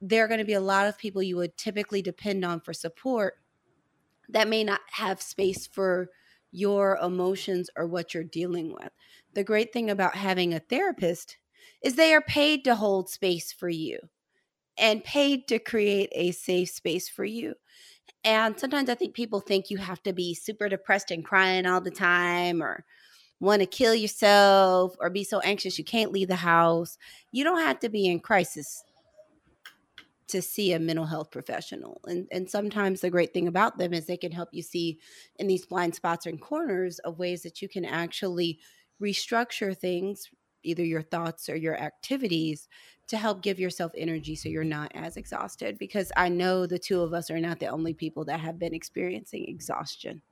there are going to be a lot of people you would typically depend on for support that may not have space for your emotions or what you're dealing with. The great thing about having a therapist is they are paid to hold space for you and paid to create a safe space for you. And sometimes I think people think you have to be super depressed and crying all the time or want to kill yourself or be so anxious you can't leave the house. You don't have to be in crisis to see a mental health professional. And and sometimes the great thing about them is they can help you see in these blind spots and corners of ways that you can actually restructure things, either your thoughts or your activities to help give yourself energy so you're not as exhausted because I know the two of us are not the only people that have been experiencing exhaustion.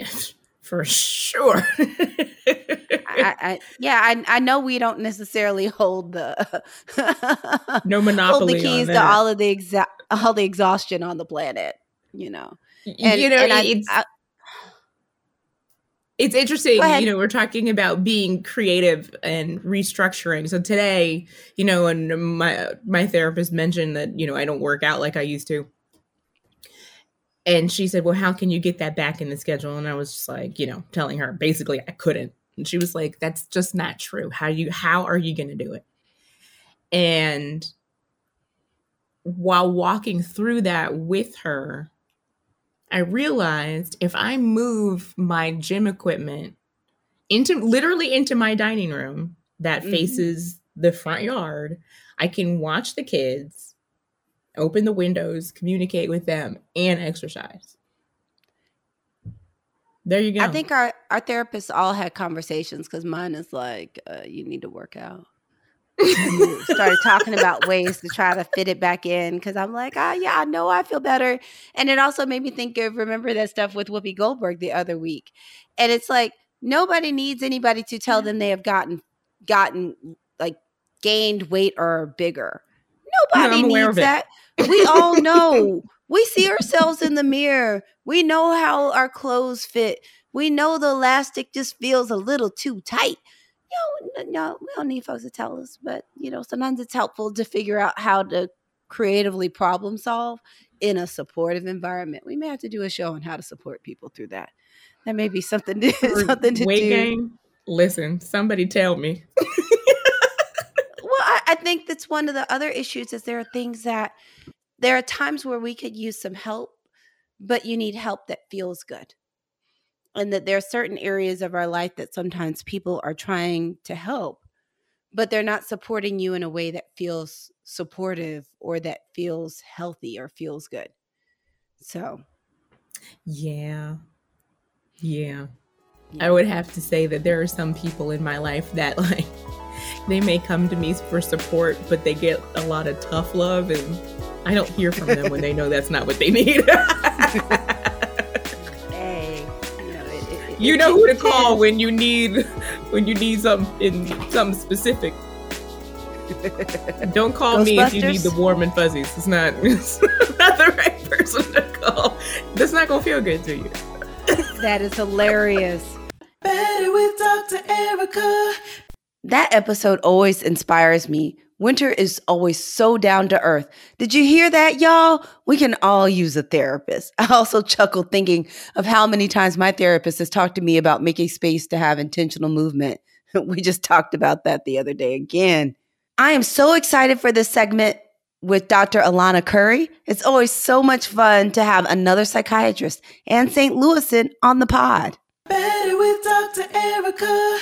For sure. I, I, yeah, I, I know we don't necessarily hold the no hold monopoly the keys on to all of the exa- all the exhaustion on the planet. You know, and, you know, and I- it's interesting you know we're talking about being creative and restructuring. So today you know and my my therapist mentioned that you know i don't work out like i used to. And she said well how can you get that back in the schedule? And i was just like you know telling her basically i couldn't. And she was like that's just not true. How you how are you going to do it? And while walking through that with her I realized if I move my gym equipment into literally into my dining room that Mhm. faces the front yard, I can watch the kids, open the windows, communicate with them, and exercise. There you go. I think our our therapists all had conversations because mine is like, uh, you need to work out. Started talking about ways to try to fit it back in because I'm like, ah, yeah, I know I feel better. And it also made me think of remember that stuff with Whoopi Goldberg the other week. And it's like nobody needs anybody to tell them they have gotten gotten like gained weight or bigger. Nobody I'm needs that. We all know. we see ourselves in the mirror. We know how our clothes fit. We know the elastic just feels a little too tight you know, no, we don't need folks to tell us, but you know, sometimes it's helpful to figure out how to creatively problem solve in a supportive environment. We may have to do a show on how to support people through that. That may be something to something to weight do. gain. Listen, somebody tell me. Well, I, I think that's one of the other issues is there are things that there are times where we could use some help, but you need help that feels good. And that there are certain areas of our life that sometimes people are trying to help, but they're not supporting you in a way that feels supportive or that feels healthy or feels good. So, Yeah. Yeah. I would have to say that there are some people in my life that like they may come to me for support, but they get a lot of tough love and I don't hear from them when they know that's not what they need. you know who to call when you need when you need something in something specific. Don't call me if you need the warm and fuzzies. It's not, it's not the right person to call. That's not gonna feel good to you. that is hilarious. Better with Dr. Erica. That episode always inspires me. Winter is always so down to earth. Did you hear that, y'all? We can all use a therapist. I also chuckled thinking of how many times my therapist has talked to me about making space to have intentional movement. We just talked about that the other day again. I am so excited for this segment with Dr. Alauna Curry. It's always so much fun to have another psychiatrist and St. Louisan on the pod. Better with Dr. Erica.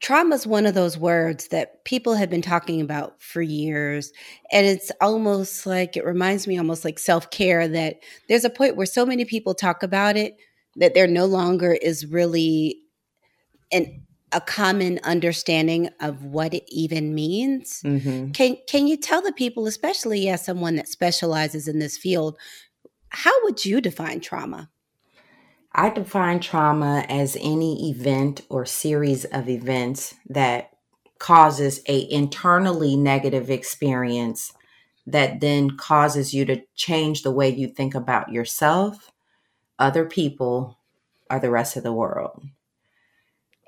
Trauma is one of those words that people have been talking about for years and it's almost like it reminds me almost like self-care that there's a point where so many people talk about it that there no longer is really an a common understanding of what it even means. Mhm. Can can you tell the people, especially as someone that specializes in this field, how would you define trauma? I define trauma as any event or series of events that causes a internally negative experience that then causes you to change the way you think about yourself, other people, or the rest of the world.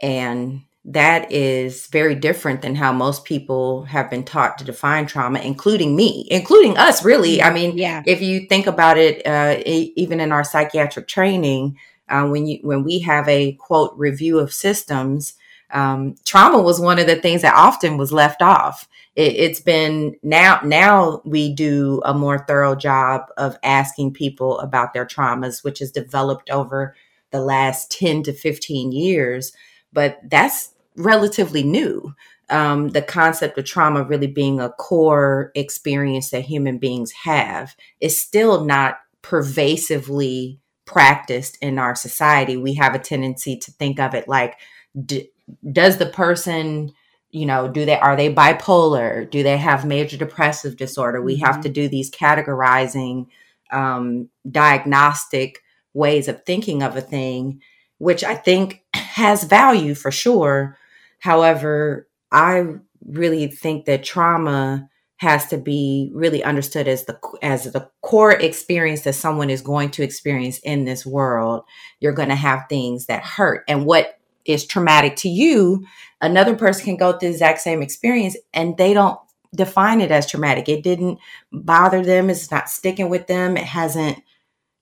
And that is very different than how most people have been taught to define trauma, including me, including us, really. I mean, Yeah. if you think about it, uh, e- even in our psychiatric training, uh, when you when we have a quote review of systems, um, trauma was one of the things that often was left off. It, it's been now now we do a more thorough job of asking people about their traumas, which has developed over the last ten to fifteen years. But that's relatively new. Um, the concept of trauma really being a core experience that human beings have is still not pervasively practiced in our society. We have a tendency to think of it like, d- does the person, you know, do they are they bipolar? Do they have major depressive disorder? We have to do these categorizing, um, diagnostic ways of thinking of a thing, which I think has value for sure. However, I really think that trauma has to be really understood as the as the core experience that someone is going to experience in this world. You're going to have things that hurt, and what is traumatic to you, another person can go through the exact same experience, and they don't define it as traumatic. It didn't bother them. It's not sticking with them. It hasn't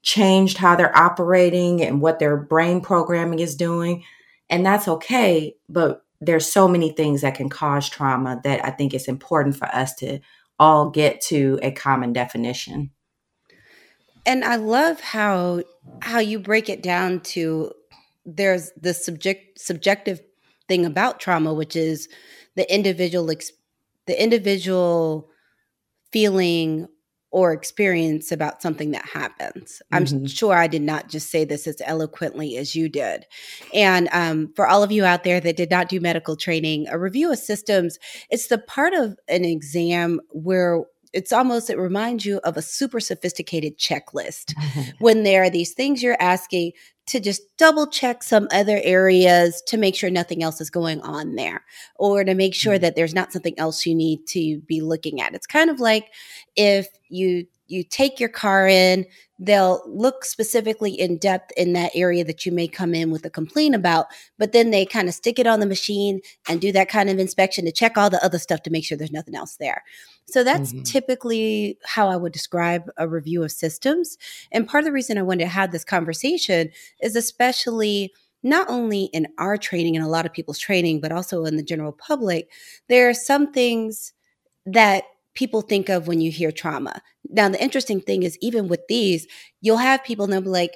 changed how they're operating and what their brain programming is doing. And that's okay. But there's so many things that can cause trauma that I think it's important for us to all get to a common definition. And I love how how you break it down to there's the subject subjective thing about trauma, which is the individual the individual feeling or experience about something that happens. I'm Mhm. sure I did not just say this as eloquently as you did. And um, for all of you out there that did not do medical training, a review of systems, it's the part of an exam where it's almost, it reminds you of a super sophisticated checklist mm-hmm. when there are these things you're asking to just double check some other areas to make sure nothing else is going on there or to make sure mm-hmm. that there's not something else you need to be looking at. It's kind of like if you you take your car in, they'll look specifically in depth in that area that you may come in with a complaint about, but then they kind of stick it on the machine and do that kind of inspection to check all the other stuff to make sure there's nothing else there. So that's Mhm. typically how I would describe a review of systems. And part of the reason I wanted to have this conversation is especially not only in our training and a lot of people's training, but also in the general public, there are some things that people think of when you hear trauma. Now, the interesting thing is, even with these, you'll have people and they'll be like,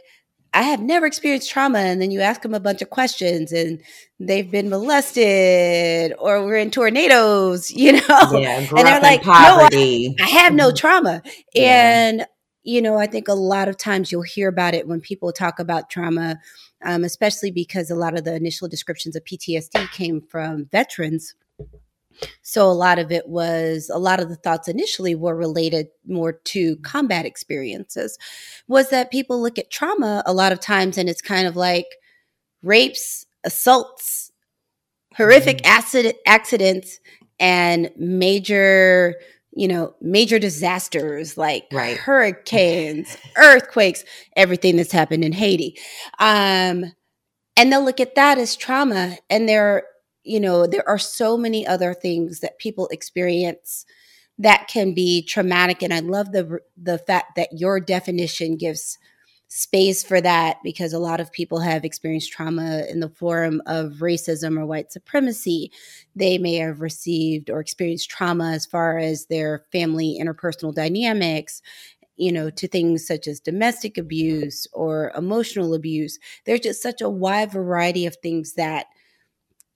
I have never experienced trauma. And then you ask them a bunch of questions and they've been molested or we're in tornadoes, you know? Yeah, And they're like, in "No, I- I have no trauma. Yeah. And, you know, I think a lot of times you'll hear about it when people talk about trauma, um, especially because a lot of the initial descriptions of PTSD came from veterans. So a lot of it was, a lot of the thoughts initially were related more to combat experiences. Was that people look at trauma a lot of times and it's kind of like rapes, assaults, horrific accident accidents and major you know major disasters like Right. hurricanes earthquakes everything that's happened in haiti um and they'll look at that as trauma and there you know there are so many other things that people experience that can be traumatic and i love the the fact that your definition gives space for that because a lot of people have experienced trauma in the form of racism or white supremacy. They may have received or experienced trauma as far as their family interpersonal dynamics, you know, to things such as domestic abuse or emotional abuse. There's just such a wide variety of things that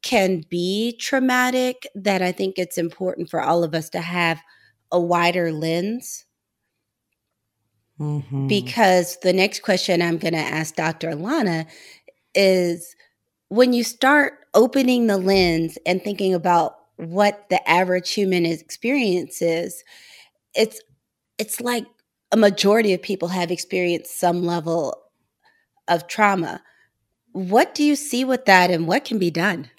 can be traumatic that I think it's important for all of us to have a wider lens. Mhm. Because the next question I'm going to ask Dr. Lana is when you start opening the lens and thinking about what the average human is experiences, it's it's like a majority of people have experienced some level of trauma. What do you see with that and what can be done?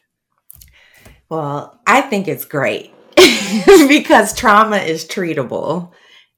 Well, I think it's great because trauma is treatable.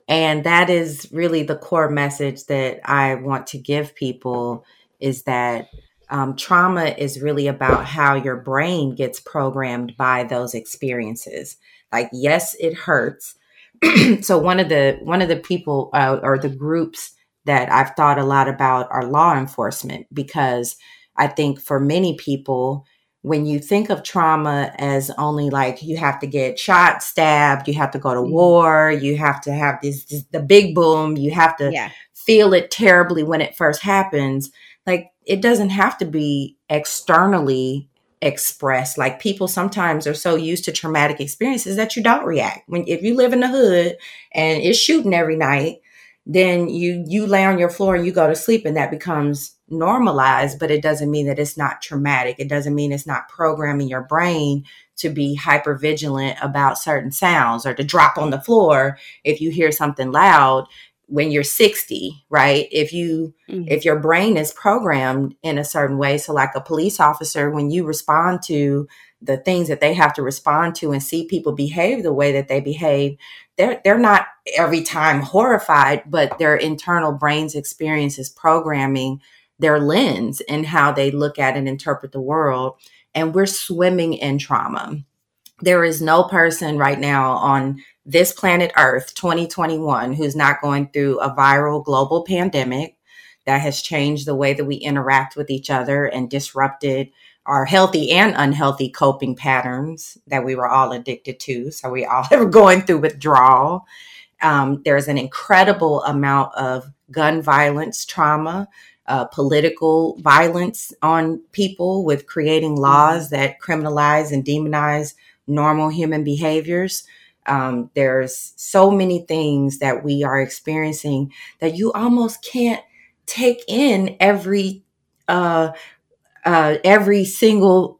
And that is really the core message that I want to give people is that um, trauma is really about how your brain gets programmed by those experiences. Like, yes, it hurts. so one of the one of the people uh, or the groups that I've thought a lot about are law enforcement because I think for many people, when you think of trauma as only like you have to get shot, stabbed, you have to go to Mhm. war, you have to have this, this the big boom, you have to Yeah. feel it terribly when it first happens. Like it doesn't have to be externally expressed. Like people sometimes are so used to traumatic experiences that you don't react. When if you live in the hood and it's shooting every night, then you you lay on your floor and you go to sleep and that becomes normalized, but it doesn't mean that it's not traumatic. It doesn't mean it's not programming your brain to be hyper vigilant about certain sounds or to drop on the floor if you hear something loud when you're 60, right? If you Mhm. if your brain is programmed in a certain way so like a police officer when you respond to the things that they have to respond to and see people behave the way that they behave they're they're not every time horrified but their internal brain's experience is programming their lens and how they look at and interpret the world. And we're swimming in trauma. There is no person right now on this planet earth 2021 who's not going through a viral global pandemic that has changed the way that we interact with each other and disrupted our healthy and unhealthy coping patterns that we were all addicted to. So we all are going through withdrawal. Um, there's an incredible amount of gun violence, trauma, uh, political violence on people with creating laws that criminalize and demonize normal human behaviors. Um, there's so many things that we are experiencing that you almost can't take in every uh, uh, every single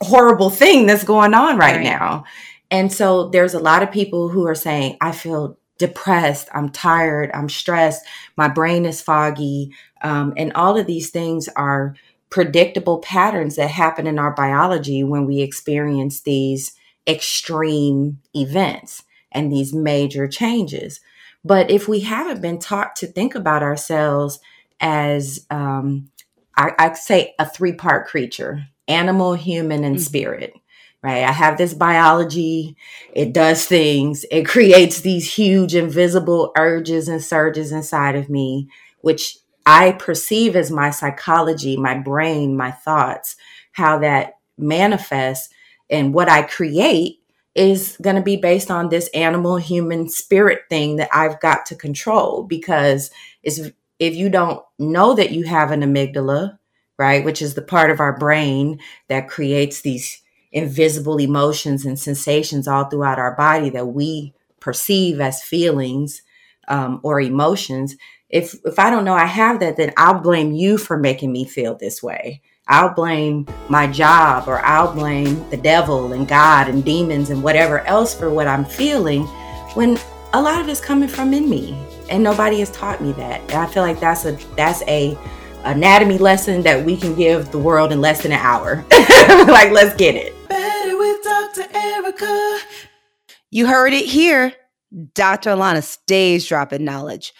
horrible thing that's going on right, Right. now. And so there's a lot of people who are saying, I feel depressed, I'm tired, I'm stressed, my brain is foggy. Um, and all of these things are predictable patterns that happen in our biology when we experience these extreme events and these major changes. But if we haven't been taught to think about ourselves as, um, I, I say, a three part creature animal, human, and Mhm. spirit, right? I have this biology, it does things, it creates these huge invisible urges and surges inside of me, which I perceive as my psychology, my brain, my thoughts, how that manifests and what I create is going to be based on this animal human spirit thing that I've got to control because it's if you don't know that you have an amygdala, right, which is the part of our brain that creates these invisible emotions and sensations all throughout our body that we perceive as feelings um, or emotions. If if I don't know I have that, then I'll blame you for making me feel this way. I'll blame my job or I'll blame the devil and God and demons and whatever else for what I'm feeling when a lot of it's coming from in me and nobody has taught me that. And I feel like that's a that's a anatomy lesson that we can give the world in less than an hour. like let's get it. Better with Dr. Erica. You heard it here. Dr. Alauna stays dropping knowledge.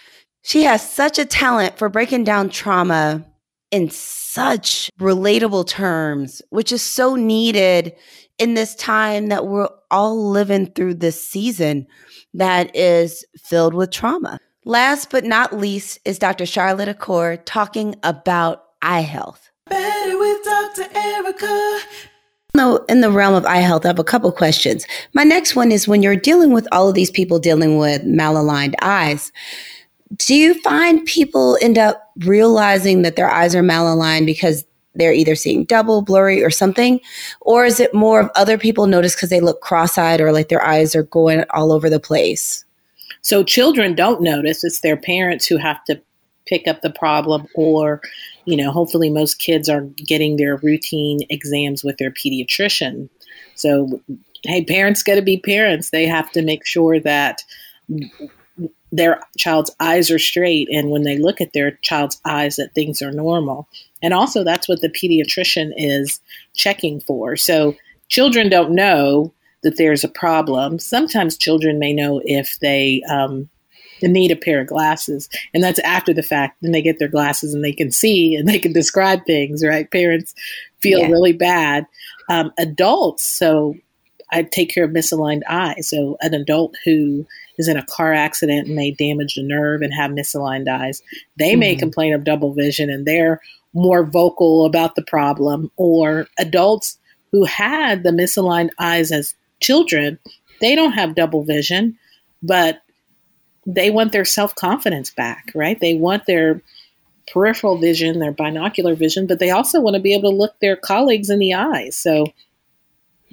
She has such a talent for breaking down trauma in such relatable terms, which is so needed in this time that we're all living through this season that is filled with trauma. Last but not least is Dr. Charlotte Akor talking about eye health. Better with Dr. Erica. No, in the realm of eye health, I have a couple questions. My next one is when you're dealing with all of these people dealing with malaligned eyes, do you find people end up realizing that their eyes are malaligned because they're either seeing double, blurry, or something? Or is it more of other people notice because they look cross eyed or like their eyes are going all over the place? So children don't notice. It's their parents who have to pick up the problem or you know hopefully most kids are getting their routine exams with their pediatrician. So hey parents got to be parents. They have to make sure that their child's eyes are straight and when they look at their child's eyes that things are normal. And also that's what the pediatrician is checking for. So children don't know that there's a problem. Sometimes children may know if they um, need a pair of glasses and that's after the fact. Then they get their glasses and they can see and they can describe things right? Parents feel Yeah. really bad. Um, adults so i take care of misaligned eyes. So an adult who is in a car accident and may damage the nerve and have misaligned eyes they may Mhm. complain of double vision and they're more vocal about the problem or adults who had the misaligned eyes as children they don't have double vision but they want their self confidence back, right? They want their peripheral vision, their binocular vision, but they also want to be able to look their colleagues in the eyes. So,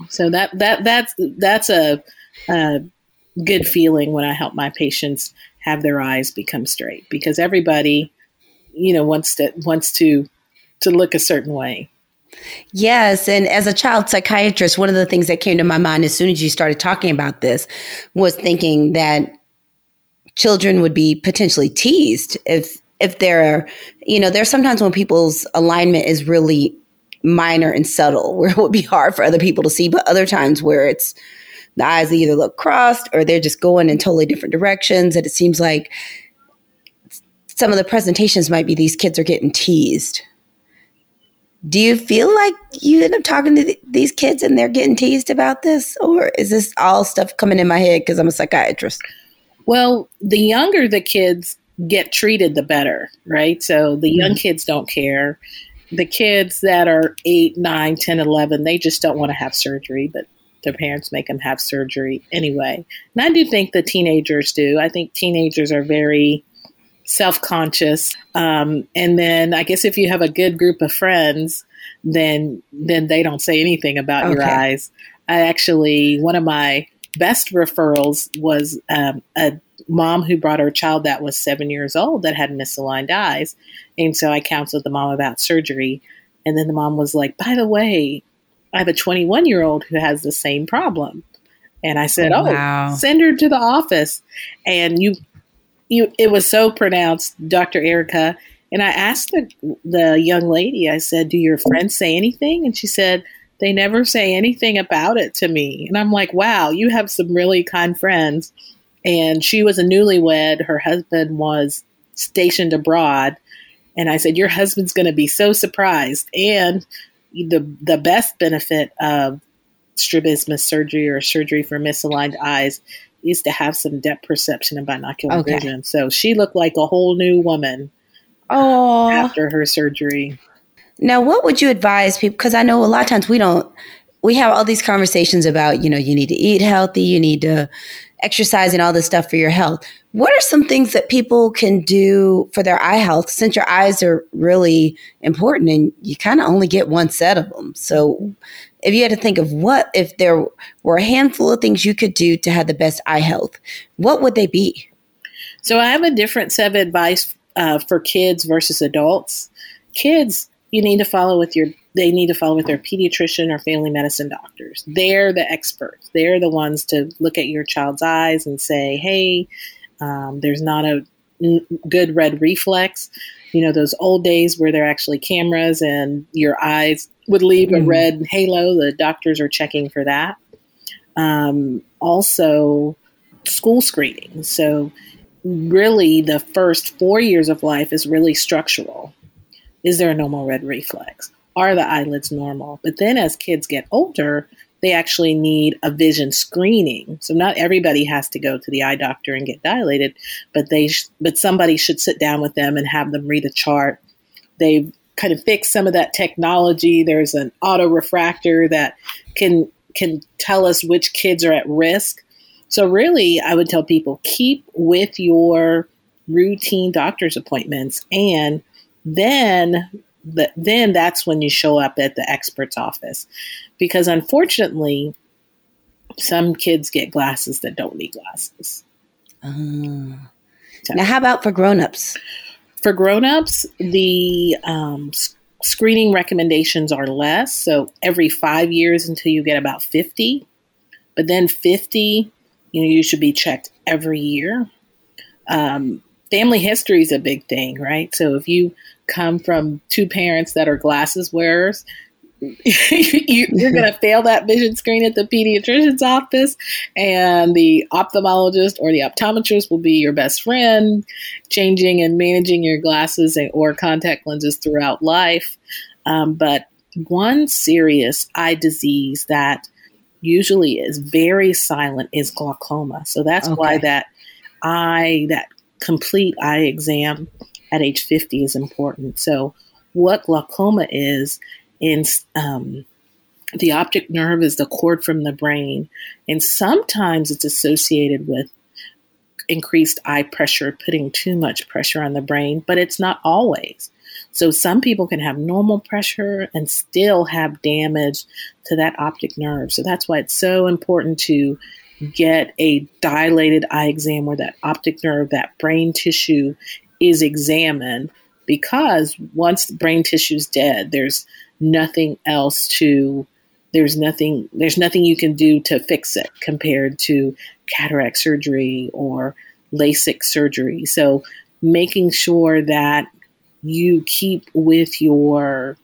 so that that that's that's a, a good feeling when I help my patients have their eyes become straight because everybody, you know, wants to wants to to look a certain way. Yes. And as a child psychiatrist, one of the things that came to my mind as soon as you started talking about this was thinking that children would be potentially teased if if they're you know there's sometimes when people's alignment is really minor and subtle where it would be hard for other people to see but other times where it's the eyes either look crossed or they're just going in totally different directions and it seems like some of the presentations might be these kids are getting teased do you feel like you end up talking to th- these kids and they're getting teased about this or is this all stuff coming in my head because i'm a psychiatrist Well, the younger the kids get treated, the better, right? So the young mm-hmm. kids don't care. The kids that are 8, 9, 10, 11, they just don't want to have surgery, but their parents make them have surgery anyway. And I do think the teenagers do. I think teenagers are very self conscious. Um, and then I guess if you have a good group of friends, then then they don't say anything about your eyes. I actually one of my best referrals was um, a mom who brought her child that was seven years old that had misaligned eyes, and so I counseled the mom about surgery, and then the mom was like, "By the way, I have a 21 year old who has the same problem," and I said, "Oh, Wow. send her to the office," and you you it was so pronounced, Dr. Erica. And I asked the, the young lady, I said, Do your friends say anything? And she said, They never say anything about it to me. And I'm like, Wow, you have some really kind friends. And she was a newlywed. Her husband was stationed abroad. And I said, Your husband's going to be so surprised. And the, the best benefit of strabismus surgery or surgery for misaligned eyes is to have some depth perception and binocular Okay. vision. So she looked like a whole new woman oh after her surgery. Now, what would you advise people? Because I know a lot of times we don't, we have all these conversations about, you know, you need to eat healthy, you need to exercise and all this stuff for your health. What are some things that people can do for their eye health since your eyes are really important and you kind of only get one set of them? So, if you had to think of what, if there were a handful of things you could do to have the best eye health, what would they be? So I have a different set of advice uh, for kids versus adults. Kids, you need to follow with your. They need to follow with their pediatrician or family medicine doctors. They're the experts. They're the ones to look at your child's eyes and say, "Hey, um, there's not a good red reflex." You know those old days where there are actually cameras and your eyes would leave a Mhm. red halo. The doctors are checking for that. Um, also, school screening. So really the first four years of life is really structural. Is there a normal red reflex? Are the eyelids normal? But then as kids get older, they actually need a vision screening. So not everybody has to go to the eye doctor and get dilated, but they sh- but somebody should sit down with them and have them read a chart. They've kind of fixed some of that technology. There's an auto refractor that can can tell us which kids are at risk. So really, I would tell people keep with your routine doctor's appointments and then th- then that's when you show up at the expert's office. Because unfortunately, some kids get glasses that don't need glasses. Uh, now, how about for grown-ups? For grown-ups, the um, screening recommendations are less. So every five years until you get about 50. But then 50, you know, you should be checked every year. Um, family history is a big thing, right? So if you come from two parents that are glasses wearers, you, you're going to fail that vision screen at the pediatrician's office, and the ophthalmologist or the optometrist will be your best friend, changing and managing your glasses and, or contact lenses throughout life. Um, but one serious eye disease that usually is very silent is glaucoma. So that's why that eye, that complete eye exam at age 50 is important. So, what glaucoma is, in um, the optic nerve is the cord from the brain, and sometimes it's associated with increased eye pressure, putting too much pressure on the brain, but it's not always. So, some people can have normal pressure and still have damage to that optic nerve. So, that's why it's so important to get a dilated eye exam where that optic nerve, that brain tissue is examined because once the brain tissue is dead, there's nothing else to there's nothing there's nothing you can do to fix it compared to cataract surgery or LASIK surgery. So making sure that you keep with your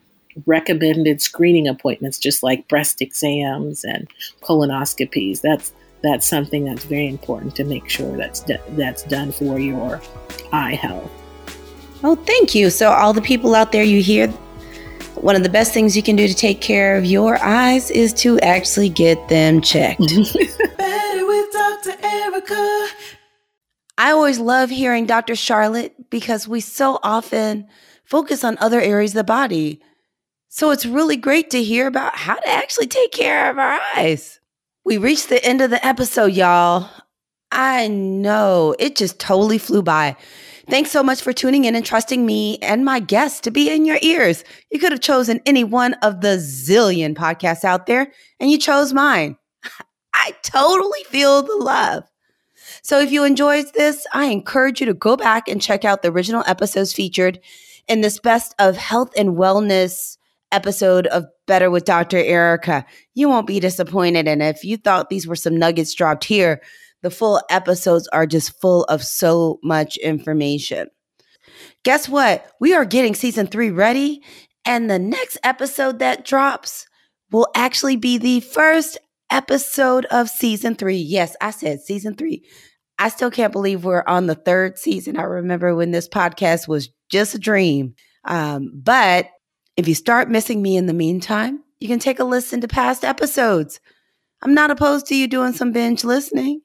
recommended screening appointments just like breast exams and colonoscopies. That's that's something that's very important to make sure that's do- that's done for your eye health. Oh, thank you. So, all the people out there, you hear one of the best things you can do to take care of your eyes is to actually get them checked. Better with Dr. Erica. I always love hearing Dr. Charlotte because we so often focus on other areas of the body. So it's really great to hear about how to actually take care of our eyes. We reached the end of the episode, y'all. I know it just totally flew by. Thanks so much for tuning in and trusting me and my guests to be in your ears. You could have chosen any one of the zillion podcasts out there, and you chose mine. I totally feel the love. So if you enjoyed this, I encourage you to go back and check out the original episodes featured in this best of health and wellness episode of Better with Dr. Erica. You won't be disappointed. And if you thought these were some nuggets dropped here, the full episodes are just full of so much information. Guess what? We are getting season three ready, and the next episode that drops will actually be the first episode of season three. Yes, I said season three. I still can't believe we're on the third season. I remember when this podcast was just a dream. Um, but if you start missing me in the meantime, you can take a listen to past episodes. I'm not opposed to you doing some binge listening.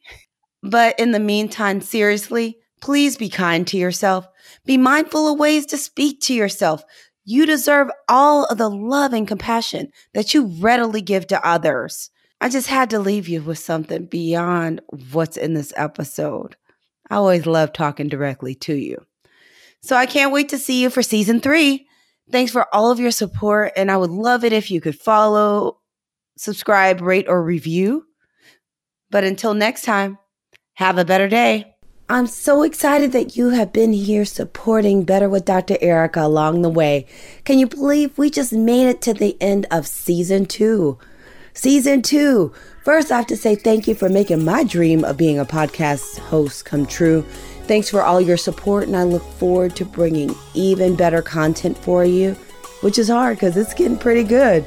But in the meantime, seriously, please be kind to yourself. Be mindful of ways to speak to yourself. You deserve all of the love and compassion that you readily give to others. I just had to leave you with something beyond what's in this episode. I always love talking directly to you. So I can't wait to see you for season three. Thanks for all of your support, and I would love it if you could follow, subscribe, rate, or review. But until next time, have a better day. I'm so excited that you have been here supporting Better with Dr. Erica along the way. Can you believe we just made it to the end of season two? Season two. First, I have to say thank you for making my dream of being a podcast host come true. Thanks for all your support, and I look forward to bringing even better content for you, which is hard because it's getting pretty good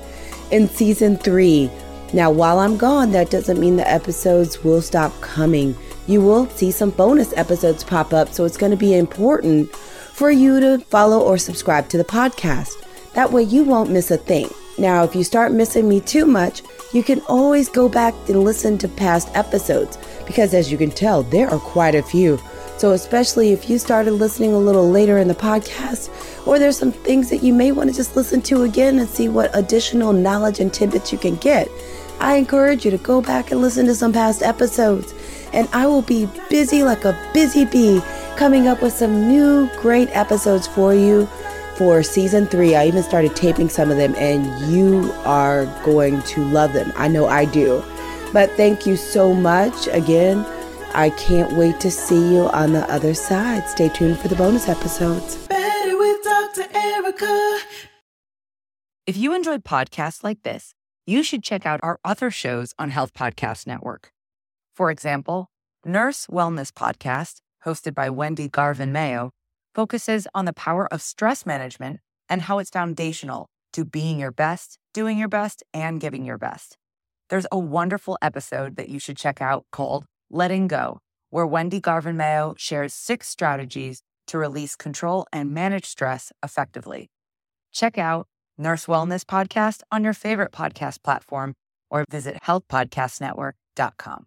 in season three. Now, while I'm gone, that doesn't mean the episodes will stop coming. You will see some bonus episodes pop up, so it's going to be important for you to follow or subscribe to the podcast. That way, you won't miss a thing. Now, if you start missing me too much, you can always go back and listen to past episodes because, as you can tell, there are quite a few. So, especially if you started listening a little later in the podcast, or there's some things that you may want to just listen to again and see what additional knowledge and tidbits you can get, I encourage you to go back and listen to some past episodes. And I will be busy like a busy bee coming up with some new great episodes for you. for season three. I even started taping some of them, and you are going to love them. I know I do. But thank you so much. Again, I can't wait to see you on the other side. Stay tuned for the bonus episodes. Better with Dr. Erica. If you enjoyed podcasts like this, you should check out our other shows on Health Podcast Network. For example, Nurse Wellness Podcast, hosted by Wendy Garvin Mayo, focuses on the power of stress management and how it's foundational to being your best, doing your best, and giving your best. There's a wonderful episode that you should check out called Letting Go, where Wendy Garvin Mayo shares six strategies to release control and manage stress effectively. Check out Nurse Wellness Podcast on your favorite podcast platform or visit healthpodcastnetwork.com.